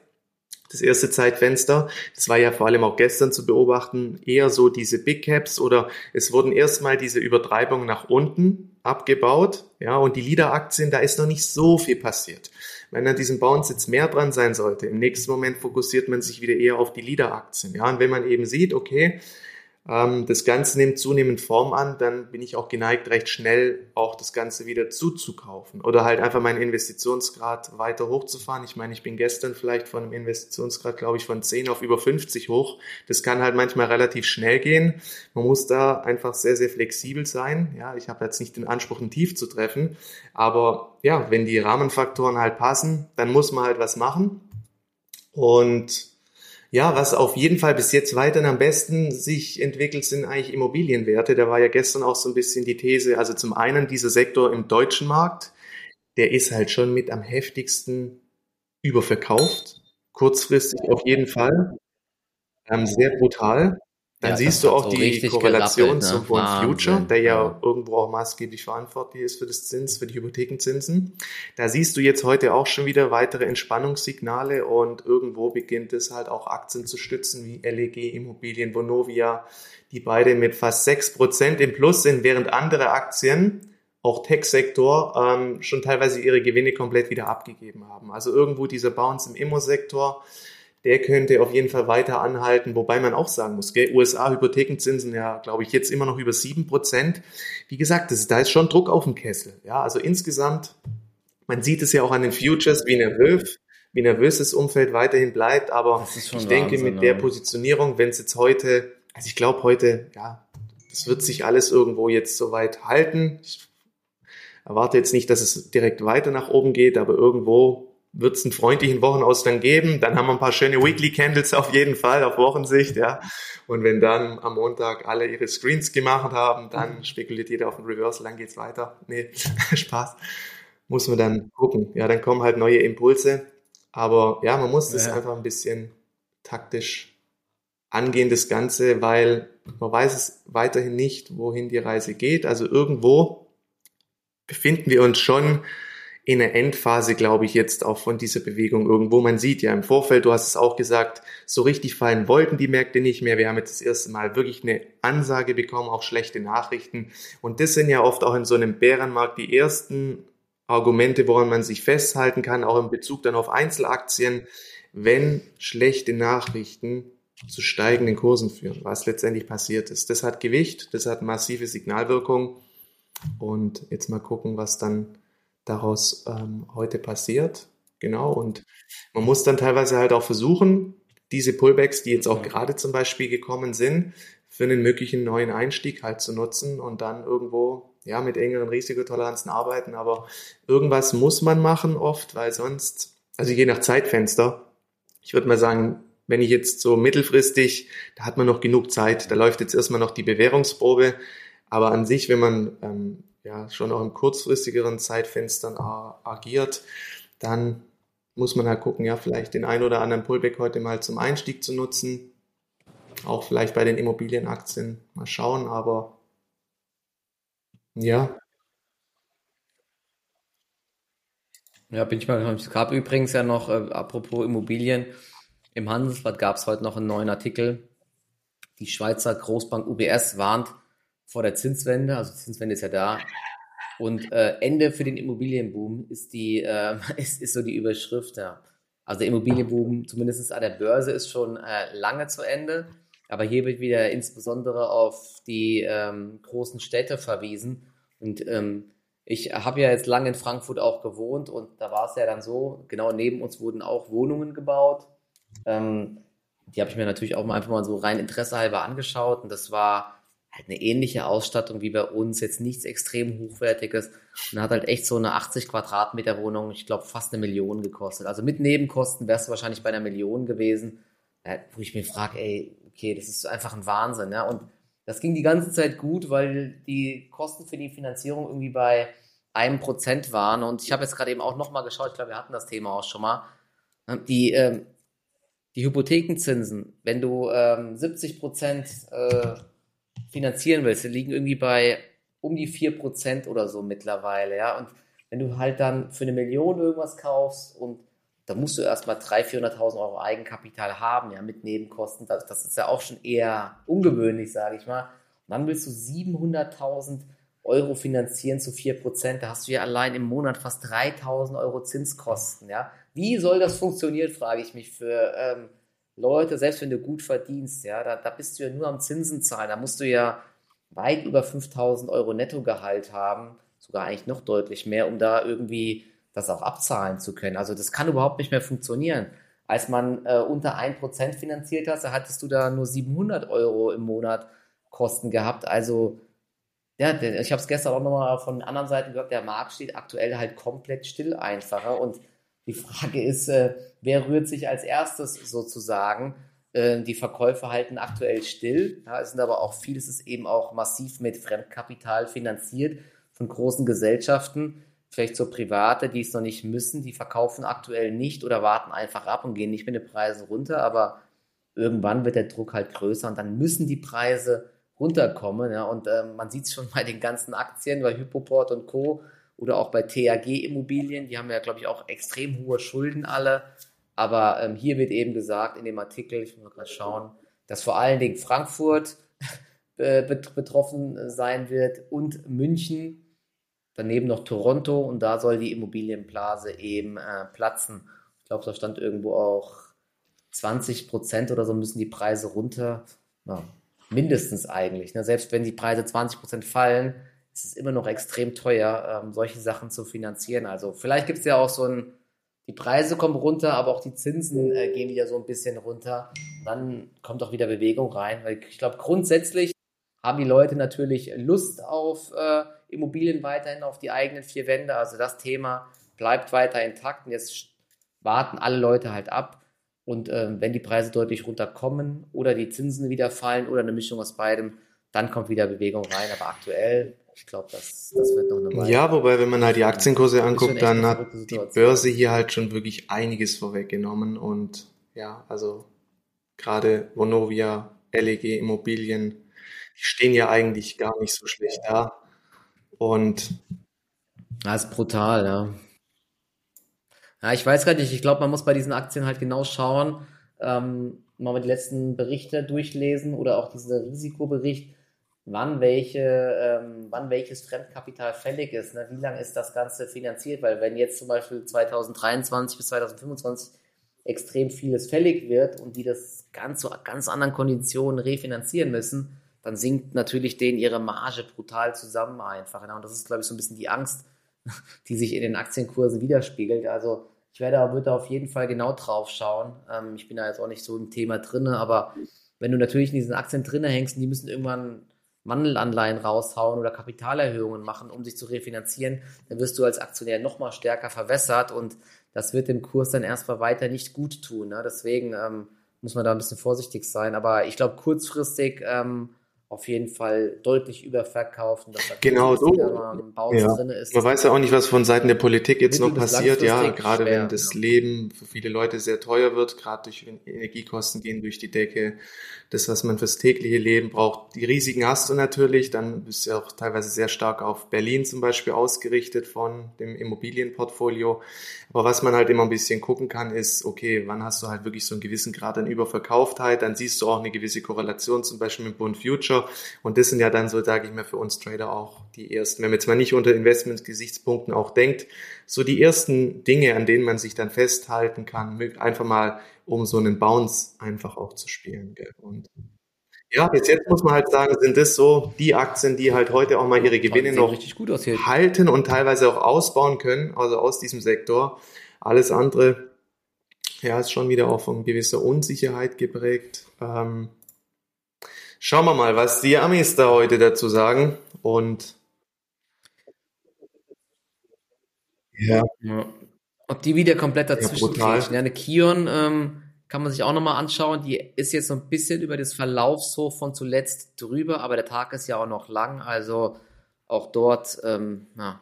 das erste Zeitfenster. Das war ja vor allem auch gestern zu beobachten, eher so diese Big Caps oder es wurden erstmal diese Übertreibungen nach unten abgebaut, ja, und die Leader-Aktien, da ist noch nicht so viel passiert. Wenn an diesem Bounce jetzt mehr dran sein sollte, im nächsten Moment fokussiert man sich wieder eher auf die Leader-Aktien, ja, und wenn man eben sieht, okay, ähm, das Ganze nimmt zunehmend Form an, dann bin ich auch geneigt, recht schnell auch das Ganze wieder zuzukaufen oder halt einfach meinen Investitionsgrad weiter hochzufahren. Ich meine, ich bin gestern vielleicht von einem Investitionsgrad, glaube ich, von 10 auf über 50 hoch. Das kann halt manchmal relativ schnell gehen. Man muss da einfach sehr, sehr flexibel sein. Ja, ich habe jetzt nicht den Anspruch, ein Tief zu treffen, aber ja, wenn die Rahmenfaktoren halt passen, dann muss man halt was machen. Und ja, was auf jeden Fall bis jetzt weiterhin am besten sich entwickelt, sind eigentlich Immobilienwerte. Da war ja gestern auch so ein bisschen die These, also zum einen dieser Sektor im deutschen Markt, der ist halt schon mit am heftigsten überverkauft. Kurzfristig auf jeden Fall. Ähm, sehr brutal. Dann Ja, siehst du auch die Korrelation gerappelt, ne? zum Bond Future, der ja irgendwo auch maßgeblich verantwortlich ist für das Zins, für die Hypothekenzinsen. Da siehst du jetzt heute auch schon wieder weitere Entspannungssignale und irgendwo beginnt es halt auch Aktien zu stützen wie LEG Immobilien, Vonovia, die beide mit fast 6% im Plus sind, während andere Aktien, auch Tech-Sektor, ähm, schon teilweise ihre Gewinne komplett wieder abgegeben haben. Also irgendwo dieser Bounce im Immo-Sektor, der könnte auf jeden Fall weiter anhalten, wobei man auch sagen muss, gell, USA Hypothekenzinsen ja, glaube ich, jetzt immer noch über 7%. Wie gesagt, das da ist schon Druck auf dem Kessel. Ja, also insgesamt, man sieht es ja auch an den Futures, wie nervös, wie nervös das Umfeld weiterhin bleibt, aber ich denke, Wahnsinn, mit der ja. Positionierung, wenn es jetzt heute, also ich glaube heute, ja, das wird sich alles irgendwo jetzt soweit halten. Ich erwarte jetzt nicht, dass es direkt weiter nach oben geht, aber irgendwo wird es einen freundlichen Wochenausgang geben. Dann haben wir ein paar schöne Weekly Candles auf jeden Fall, auf Wochensicht, ja. Und wenn dann am Montag alle ihre Screens gemacht haben, dann spekuliert jeder auf ein Reversal, dann geht's weiter. Nee, Spaß. Muss man dann gucken. Ja, dann kommen halt neue Impulse. Aber ja, man muss das Ja. einfach ein bisschen taktisch angehen, das Ganze, weil man weiß es weiterhin nicht, wohin die Reise geht. Also irgendwo befinden wir uns schon in der Endphase, glaube ich, jetzt auch von dieser Bewegung irgendwo. Man sieht ja im Vorfeld, du hast es auch gesagt, so richtig fallen wollten die Märkte nicht mehr. Wir haben jetzt das erste Mal wirklich eine Ansage bekommen, auch schlechte Nachrichten. Und das sind ja oft auch in so einem Bärenmarkt die ersten Argumente, woran man sich festhalten kann, auch in Bezug dann auf Einzelaktien, wenn schlechte Nachrichten zu steigenden Kursen führen, was letztendlich passiert ist. Das hat Gewicht, das hat massive Signalwirkung. Und jetzt mal gucken, was dann daraus ähm, heute passiert. Genau. Und man muss dann teilweise halt auch versuchen, diese Pullbacks, die jetzt auch gerade zum Beispiel gekommen sind, für einen möglichen neuen Einstieg halt zu nutzen und dann irgendwo ja mit engeren Risikotoleranzen arbeiten. Aber irgendwas muss man machen oft, weil sonst, also je nach Zeitfenster, ich würde mal sagen, wenn ich jetzt so mittelfristig, da hat man noch genug Zeit, da läuft jetzt erstmal noch die Bewährungsprobe, aber an sich, wenn man ähm, ja schon auch im kurzfristigeren Zeitfenstern a- agiert, dann muss man halt gucken, ja, vielleicht den ein oder anderen Pullback heute mal zum Einstieg zu nutzen. Auch vielleicht bei den Immobilienaktien mal schauen, aber ja, Ja, bin ich mal. Es gab übrigens ja noch, äh, apropos Immobilien, im Handelsblatt gab es heute noch einen neuen Artikel. Die Schweizer Großbank UBS warnt vor der Zinswende, also die Zinswende ist ja da. Und äh, Ende für den Immobilienboom ist die, äh, ist, ist so die Überschrift, ja. Also der Immobilienboom, zumindest an der Börse, ist schon äh, lange zu Ende. Aber hier wird wieder insbesondere auf die ähm, großen Städte verwiesen. Und ähm, ich habe ja jetzt lange in Frankfurt auch gewohnt und da war es ja dann so, genau neben uns wurden auch Wohnungen gebaut. Ähm, die habe ich mir natürlich auch mal einfach mal so rein Interesse halber angeschaut und das war halt eine ähnliche Ausstattung wie bei uns, jetzt nichts extrem hochwertiges und hat halt echt so eine 80 Quadratmeter Wohnung, ich glaube fast eine Million gekostet. Also mit Nebenkosten wärst du wahrscheinlich bei einer Million gewesen, wo ich mir frage, ey, okay, das ist einfach ein Wahnsinn, ja. Und das ging die ganze Zeit gut, weil die Kosten für die Finanzierung irgendwie bei einem Prozent waren. Und ich habe jetzt gerade eben auch nochmal geschaut, ich glaube, wir hatten das Thema auch schon mal. Die, ähm, die Hypothekenzinsen, wenn du ähm, 70 Prozent äh, finanzieren willst, die liegen irgendwie bei um die 4 Prozent oder so mittlerweile, ja. Und wenn du halt dann für eine Million irgendwas kaufst und da musst du erstmal 300.000, 400.000 Euro Eigenkapital haben, ja, mit Nebenkosten. Das, das ist ja auch schon eher ungewöhnlich, sage ich mal. Und dann willst du 700.000 Euro finanzieren zu 4%. Da hast du ja allein im Monat fast 3.000 Euro Zinskosten, ja. Wie soll das funktionieren, frage ich mich für ähm, Leute, selbst wenn du gut verdienst, ja, da, da bist du ja nur am Zinsen zahlen. Da musst du ja weit über 5.000 Euro Nettogehalt haben, sogar eigentlich noch deutlich mehr, um da irgendwie das auch abzahlen zu können. Also das kann überhaupt nicht mehr funktionieren. Als man äh, unter 1% finanziert hat, da hattest du da nur 700 Euro im Monat Kosten gehabt. Also ja, ich habe es gestern auch nochmal von anderen Seiten gehört, der Markt steht aktuell halt komplett still einfacher. Und die Frage ist, äh, wer rührt sich als erstes sozusagen? Äh, die Verkäufe halten aktuell still. Ja, sind aber auch vieles ist eben auch massiv mit Fremdkapital finanziert von großen Gesellschaften vielleicht so Private, die es noch nicht müssen, die verkaufen aktuell nicht oder warten einfach ab und gehen nicht mit den Preisen runter. Aber irgendwann wird der Druck halt größer und dann müssen die Preise runterkommen. Ja, und äh, man sieht es schon bei den ganzen Aktien, bei Hypoport und Co. oder auch bei TAG Immobilien, die haben ja, glaube ich, auch extrem hohe Schulden alle. Aber ähm, hier wird eben gesagt in dem Artikel, ich muss mal gerade schauen, dass vor allen Dingen Frankfurt äh, betroffen sein wird und München, daneben noch Toronto und da soll die Immobilienblase eben äh, platzen. Ich glaube, da stand irgendwo auch 20 Prozent oder so müssen die Preise runter. Ja, mindestens eigentlich. Ne? Selbst wenn die Preise 20 Prozent fallen, ist es immer noch extrem teuer, ähm, solche Sachen zu finanzieren. Also vielleicht gibt es ja auch so ein, die Preise kommen runter, aber auch die Zinsen äh, gehen wieder so ein bisschen runter. Dann kommt auch wieder Bewegung rein. Weil ich glaube, grundsätzlich haben die Leute natürlich Lust auf äh, Immobilien weiterhin, auf die eigenen vier Wände. Also das Thema bleibt weiter intakt. Und jetzt warten alle Leute halt ab. Und äh, wenn die Preise deutlich runterkommen oder die Zinsen wieder fallen oder eine Mischung aus beidem, dann kommt wieder Bewegung rein. Aber aktuell, ich glaube, das, das wird noch eine Weile. Ja, wobei, wenn man halt die Aktienkurse anguckt, dann hat die Börse hier halt schon wirklich einiges vorweggenommen. Und ja, also gerade Vonovia, LEG, Immobilien, die stehen ja eigentlich gar nicht so schlecht da. Und das ist brutal, ja. Ja, ich weiß gar nicht. Ich glaube, man muss bei diesen Aktien halt genau schauen, ähm, mal die letzten Berichte durchlesen oder auch diesen Risikobericht, wann welche, ähm, wann welches Fremdkapital fällig ist. Ne? Wie lange ist das Ganze finanziert? Weil wenn jetzt zum Beispiel 2023 bis 2025 extrem vieles fällig wird und die das ganz zu ganz anderen Konditionen refinanzieren müssen, dann sinkt natürlich denen ihre Marge brutal zusammen einfach. Ne? Und das ist, glaube ich, so ein bisschen die Angst, die sich in den Aktienkursen widerspiegelt. Also ich werde, würde auf jeden Fall genau drauf schauen. Ähm, ich bin da jetzt auch nicht so im Thema drin, aber wenn du natürlich in diesen Aktien drin hängst und die müssen irgendwann Wandelanleihen raushauen oder Kapitalerhöhungen machen, um sich zu refinanzieren, dann wirst du als Aktionär nochmal stärker verwässert und das wird dem Kurs dann erstmal weiter nicht gut tun. Ne? Deswegen ähm, muss man da ein bisschen vorsichtig sein. Aber ich glaube, kurzfristig ähm, auf jeden Fall deutlich überverkauft. Und dass da genau so. Ja. Drin ist. Man weiß ja auch nicht, was von Seiten der Politik jetzt noch passiert. Ja, gerade schwer, wenn das ja. Leben für viele Leute sehr teuer wird, gerade durch Energiekosten gehen durch die Decke. Das, was man fürs tägliche Leben braucht. Die Risiken hast du natürlich. Dann bist du ja auch teilweise sehr stark auf Berlin zum Beispiel ausgerichtet von dem Immobilienportfolio. Aber was man halt immer ein bisschen gucken kann, ist, okay, wann hast du halt wirklich so einen gewissen Grad an Überverkauftheit? Dann siehst du auch eine gewisse Korrelation zum Beispiel mit Bund Future und das sind ja dann so, sage ich mal, für uns Trader auch die ersten, wenn man jetzt mal nicht unter Investmentsgesichtspunkten auch denkt, so die ersten Dinge, an denen man sich dann festhalten kann, einfach mal, um so einen Bounce einfach auch zu spielen. Gell? Und ja, bis jetzt muss man halt sagen, sind das so die Aktien, die halt heute auch mal ihre Gewinne noch halten und teilweise auch ausbauen können, also aus diesem Sektor. Alles andere, ja, ist schon wieder auch von gewisser Unsicherheit geprägt. Ähm, Schauen wir mal, was die Amis da heute dazu sagen. Und ja. ja. Ob die wieder komplett dazwischen ja, Ja, eine Kion ähm, kann man sich auch nochmal anschauen. Die ist jetzt so ein bisschen über das Verlaufshoch von zuletzt drüber, aber der Tag ist ja auch noch lang. Also auch dort ähm, ja,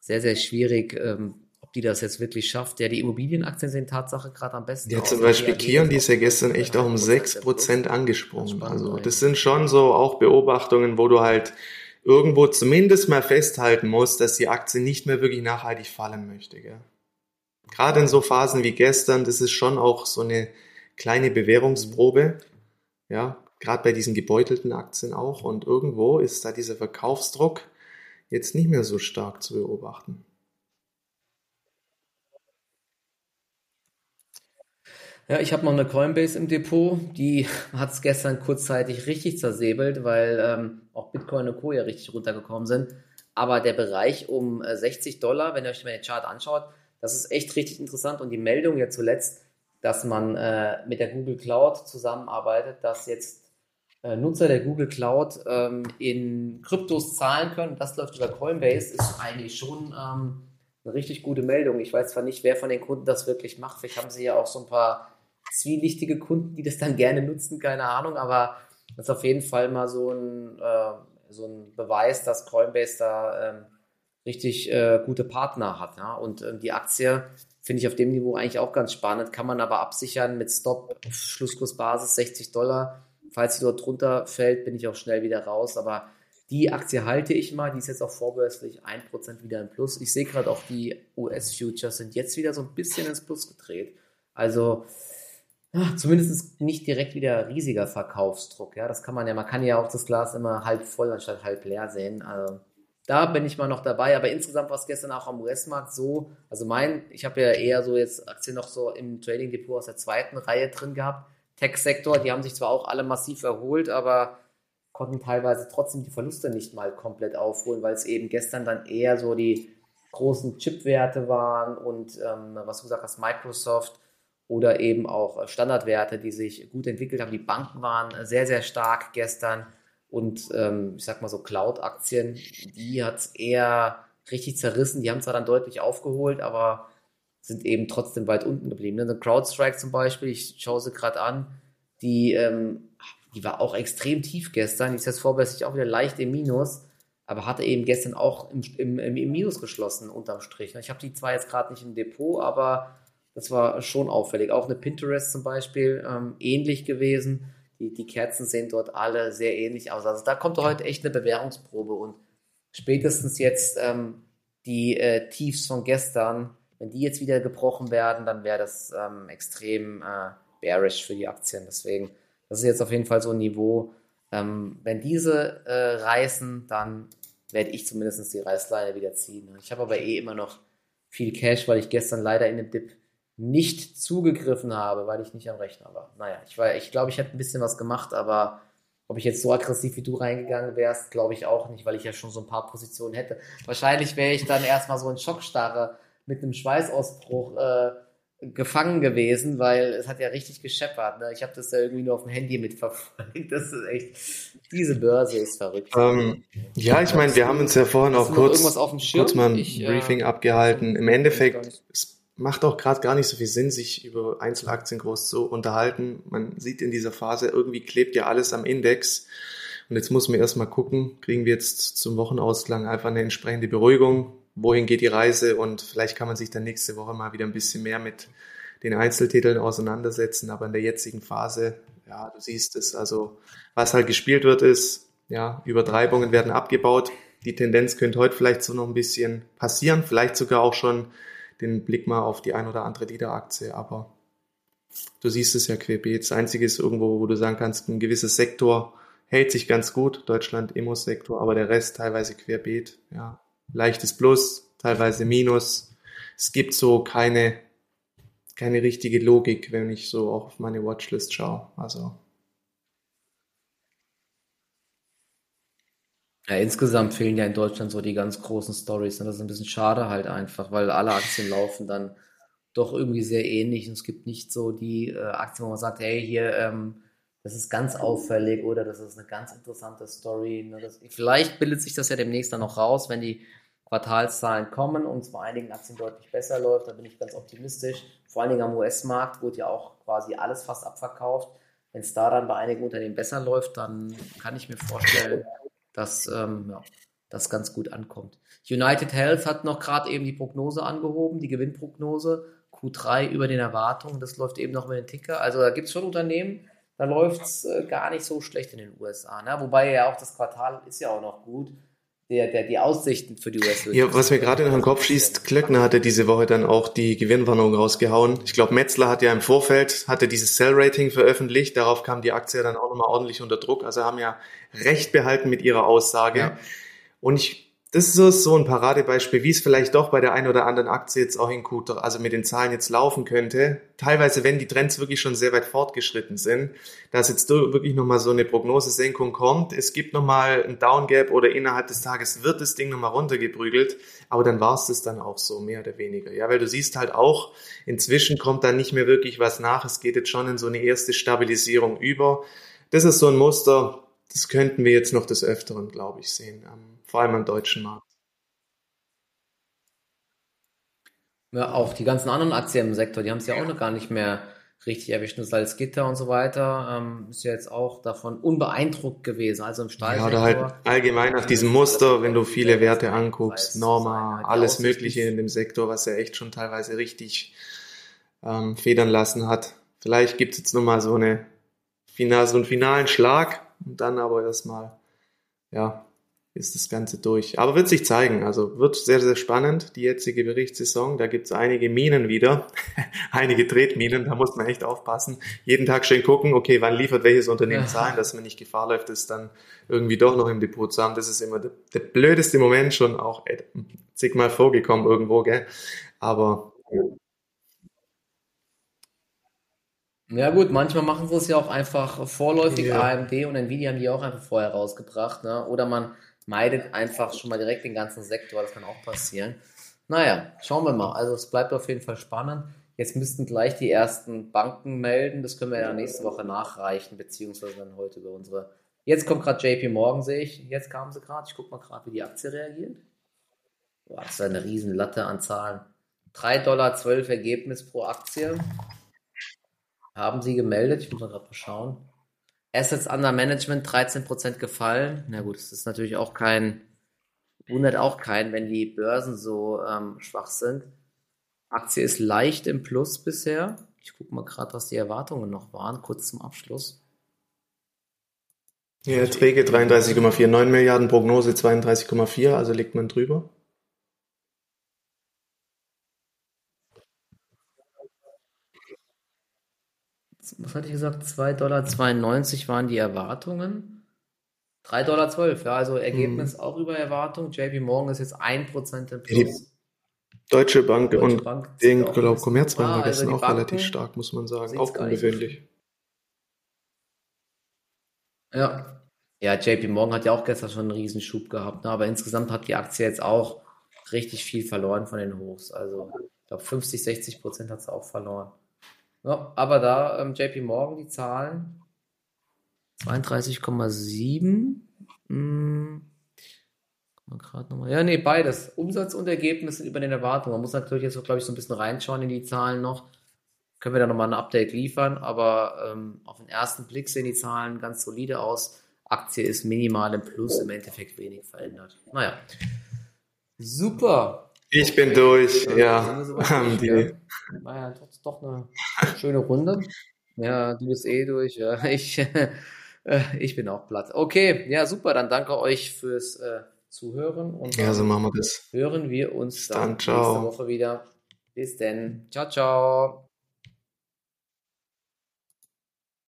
sehr, sehr schwierig, ähm, die das jetzt wirklich schafft. Ja, die Immobilienaktien sehen Tatsache gerade am besten. Ja, zum Beispiel Kion, die ist ja gestern echt auch um 6% angesprungen. Also das sind schon so auch Beobachtungen, wo du halt irgendwo zumindest mal festhalten musst, dass die Aktie nicht mehr wirklich nachhaltig fallen möchte. Gell? Gerade in so Phasen wie gestern, das ist schon auch so eine kleine Bewährungsprobe. Ja, gerade bei diesen gebeutelten Aktien auch. Und irgendwo ist da dieser Verkaufsdruck jetzt nicht mehr so stark zu beobachten. Ja, ich habe noch eine Coinbase im Depot. Die hat es gestern kurzzeitig richtig zersäbelt, weil ähm, auch Bitcoin und Co. ja richtig runtergekommen sind. Aber der Bereich um 60 äh, Dollar, wenn ihr euch mal den Chart anschaut, das ist echt richtig interessant. Und die Meldung ja zuletzt, dass man äh, mit der Google Cloud zusammenarbeitet, dass jetzt äh, Nutzer der Google Cloud ähm, in Kryptos zahlen können. Das läuft über Coinbase, ist eigentlich schon ähm, eine richtig gute Meldung. Ich weiß zwar nicht, wer von den Kunden das wirklich macht. Vielleicht haben sie ja auch so ein paar zwielichtige Kunden, die das dann gerne nutzen, keine Ahnung, aber das ist auf jeden Fall mal so ein, äh, so ein Beweis, dass Coinbase da ähm, richtig äh, gute Partner hat. Ja? Und äh, die Aktie Finde ich auf dem Niveau eigentlich auch ganz spannend. Kann man aber absichern mit Stop, Schlusskursbasis 60 Dollar. Falls sie dort drunter fällt, bin ich auch schnell wieder raus. Aber die Aktie halte ich mal. Die ist jetzt auch vorbörslich 1% wieder im Plus. Ich sehe gerade auch die US-Futures sind jetzt wieder so ein bisschen ins Plus gedreht. Also ach, zumindest nicht direkt wieder riesiger Verkaufsdruck. Ja, das kann man ja, man kann ja auch das Glas immer halb voll anstatt halb leer sehen. Also da bin ich mal noch dabei, aber insgesamt war es gestern auch am US-Markt so, also mein, ich habe ja eher so jetzt Aktien noch so im Trading Depot aus der zweiten Reihe drin gehabt. Tech-Sektor, die haben sich zwar auch alle massiv erholt, aber konnten teilweise trotzdem die Verluste nicht mal komplett aufholen, weil es eben gestern dann eher so die großen Chip-Werte waren und ähm, was du gesagt hast, Microsoft oder eben auch Standardwerte, die sich gut entwickelt haben. Die Banken waren sehr, sehr stark gestern. Und ähm, ich sag mal so Cloud-Aktien, die hat es eher richtig zerrissen. Die haben zwar dann deutlich aufgeholt, aber sind eben trotzdem weit unten geblieben. Ne? CrowdStrike zum Beispiel, ich schaue sie gerade an, die, ähm, die war auch extrem tief gestern. Die ist jetzt vorbörslich auch wieder leicht im Minus, aber hatte eben gestern auch im, im, im Minus geschlossen unterm Strich. Ich habe die zwar jetzt gerade nicht im Depot, aber das war schon auffällig. Auch eine Pinterest zum Beispiel ähm, ähnlich gewesen die, die Kerzen sehen dort alle sehr ähnlich aus. Also da kommt heute echt eine Bewährungsprobe und spätestens jetzt ähm, die äh, Tiefs von gestern, wenn die jetzt wieder gebrochen werden, dann wäre das ähm, extrem äh, bearish für die Aktien. Deswegen, das ist jetzt auf jeden Fall so ein Niveau. Ähm, wenn diese äh, reißen, dann werde ich zumindest die Reißleine wieder ziehen. Ich habe aber eh immer noch viel Cash, weil ich gestern leider in dem Dip nicht zugegriffen habe, weil ich nicht am Rechner war. Naja, ich, war, ich glaube, ich hätte ein bisschen was gemacht, aber ob ich jetzt so aggressiv wie du reingegangen wärst, glaube ich auch nicht, weil ich ja schon so ein paar Positionen hätte. Wahrscheinlich wäre ich dann erstmal so in Schockstarre mit einem Schweißausbruch äh, gefangen gewesen, weil es hat ja richtig gescheppert. Ne? Ich habe das ja irgendwie nur auf dem Handy mitverfolgt. Das ist echt, diese Börse ist verrückt. Ähm, ja, ich meine, wir haben uns ja vorhin auch kurz, kurz mal ein ich, äh, Briefing äh, abgehalten. Im Endeffekt, macht auch gerade gar nicht so viel Sinn, sich über Einzelaktien groß zu unterhalten. Man sieht in dieser Phase, irgendwie klebt ja alles am Index. Und jetzt muss man erstmal gucken, kriegen wir jetzt zum Wochenausklang einfach eine entsprechende Beruhigung, wohin geht die Reise und vielleicht kann man sich dann nächste Woche mal wieder ein bisschen mehr mit den Einzeltiteln auseinandersetzen. Aber in der jetzigen Phase, ja, du siehst es, also was halt gespielt wird, ist, ja, Übertreibungen werden abgebaut. Die Tendenz könnte heute vielleicht so noch ein bisschen passieren, vielleicht sogar auch schon den Blick mal auf die ein oder andere Liederaktie, aber du siehst es ja querbeet. Das Einzige ist irgendwo, wo du sagen kannst, ein gewisses Sektor hält sich ganz gut, Deutschland Immo-Sektor, aber der Rest teilweise querbeet, ja. Leichtes Plus, teilweise Minus. Es gibt so keine, keine richtige Logik, wenn ich so auch auf meine Watchlist schaue. Also Ja, insgesamt fehlen ja in Deutschland so die ganz großen Stories. Und das ist ein bisschen schade halt einfach, weil alle Aktien laufen dann doch irgendwie sehr ähnlich. Und es gibt nicht so die äh, Aktien, wo man sagt, hey, hier, ähm, das ist ganz auffällig oder das ist eine ganz interessante Story. Ne? Das, vielleicht bildet sich das ja demnächst dann noch raus, wenn die Quartalszahlen kommen und es bei einigen Aktien deutlich besser läuft. Da bin ich ganz optimistisch. Vor allen Dingen am US-Markt wurde ja auch quasi alles fast abverkauft. Wenn es da dann bei einigen Unternehmen besser läuft, dann kann ich mir vorstellen, dass ähm, ja, das ganz gut ankommt. United Health hat noch gerade eben die Prognose angehoben, die Gewinnprognose Q3 über den Erwartungen. Das läuft eben noch mit den Ticker. Also da gibt es schon Unternehmen, da läuft es äh, gar nicht so schlecht in den USA. Ne? Wobei ja auch das Quartal ist ja auch noch gut der, der, die Aussichten für die US. Ja, was mir gerade in den Kopf schießt, Klöckner hatte diese Woche dann auch die Gewinnwarnung rausgehauen. Ich glaube, Metzler hat ja im Vorfeld, hatte dieses Sell-Rating veröffentlicht. Darauf kam die Aktie dann auch nochmal ordentlich unter Druck. Also haben ja recht behalten mit ihrer Aussage. Ja. Und ich das ist so, ein Paradebeispiel, wie es vielleicht doch bei der einen oder anderen Aktie jetzt auch in Q, also mit den Zahlen jetzt laufen könnte. Teilweise, wenn die Trends wirklich schon sehr weit fortgeschritten sind, dass jetzt wirklich nochmal so eine Prognosesenkung kommt. Es gibt nochmal ein Downgap oder innerhalb des Tages wird das Ding nochmal runtergeprügelt. Aber dann war es das dann auch so, mehr oder weniger. Ja, weil du siehst halt auch, inzwischen kommt da nicht mehr wirklich was nach. Es geht jetzt schon in so eine erste Stabilisierung über. Das ist so ein Muster, das könnten wir jetzt noch des Öfteren, glaube ich, sehen vor allem am deutschen Markt. Ja, auch die ganzen anderen Aktien im Sektor, die haben es ja auch noch gar nicht mehr richtig erwischt. Salzgitter und so weiter ähm, ist ja jetzt auch davon unbeeindruckt gewesen. Also im Stahlsektor. Ja, oder halt allgemein nach diesem Muster, wenn du viele Werte anguckst, Norma, alles Mögliche in dem Sektor, was ja echt schon teilweise richtig ähm, federn lassen hat. Vielleicht gibt es jetzt nochmal so eine so einen finalen Schlag und dann aber erstmal, ja, ist das Ganze durch. Aber wird sich zeigen. Also wird sehr, sehr spannend, die jetzige Berichtssaison. Da gibt es einige Minen wieder, einige Tretminen, da muss man echt aufpassen. Jeden Tag schön gucken, okay, wann liefert welches Unternehmen Zahlen, dass man nicht Gefahr läuft, es dann irgendwie doch noch im Depot zu haben. Das ist immer der, der blödeste Moment schon auch ey, zigmal vorgekommen irgendwo, gell? Aber ja gut, manchmal machen sie es ja auch einfach vorläufig. Ja. AMD und Nvidia haben die auch einfach vorher rausgebracht. Ne? Oder man meidet einfach schon mal direkt den ganzen Sektor, das kann auch passieren. Naja, schauen wir mal. Also es bleibt auf jeden Fall spannend. Jetzt müssten gleich die ersten Banken melden. Das können wir ja nächste Woche nachreichen, beziehungsweise dann heute über unsere. Jetzt kommt gerade JP Morgan, sehe ich. Jetzt kamen sie gerade. Ich gucke mal gerade, wie die Aktie reagiert. Boah, das ist eine riesen Latte an Zahlen. 3,12 Dollar Ergebnis pro Aktie. Haben sie gemeldet. Ich muss mal gerade mal schauen. Assets under Management 13% gefallen. Na gut, es ist natürlich auch kein, wundert auch keinen, wenn die Börsen so ähm, schwach sind. Aktie ist leicht im Plus bisher. Ich gucke mal gerade, was die Erwartungen noch waren, kurz zum Abschluss. Ja, Erträge 33,49 Milliarden, Prognose 32,4, also liegt man drüber. Was hatte ich gesagt? 2,92 Dollar waren die Erwartungen. 3,12 Dollar, ja, also Ergebnis mhm. auch über Erwartung. JP Morgan ist jetzt 1% im Plus. Deutsche Bank Deutsche und Bank den, glaube Commerzbank ah, also auch Banken relativ stark, muss man sagen. Auch ungewöhnlich. Ja. Ja, JP Morgan hat ja auch gestern schon einen Riesenschub gehabt, ne? aber insgesamt hat die Aktie jetzt auch richtig viel verloren von den Hochs. Also, ich glaube, 50, 60 Prozent hat sie auch verloren. Ja, aber da ähm, JP Morgan die Zahlen 32,7. Hm. Ja, nee, beides. Umsatz und Ergebnis sind über den Erwartungen. Man muss natürlich jetzt, glaube ich, so ein bisschen reinschauen in die Zahlen noch. Können wir da nochmal ein Update liefern, aber ähm, auf den ersten Blick sehen die Zahlen ganz solide aus. Aktie ist minimal im Plus, im Endeffekt wenig verändert. Naja. Super. Ich bin durch, ja. Haben die. War ja doch, doch eine schöne Runde. Ja, du bist eh durch. Ja. Ich, äh, ich bin auch platt. Okay, ja, super. Dann danke euch fürs äh, Zuhören. Und ja, so machen wir das. Hören wir uns dann, dann nächste Woche wieder. Bis denn. Ciao, ciao.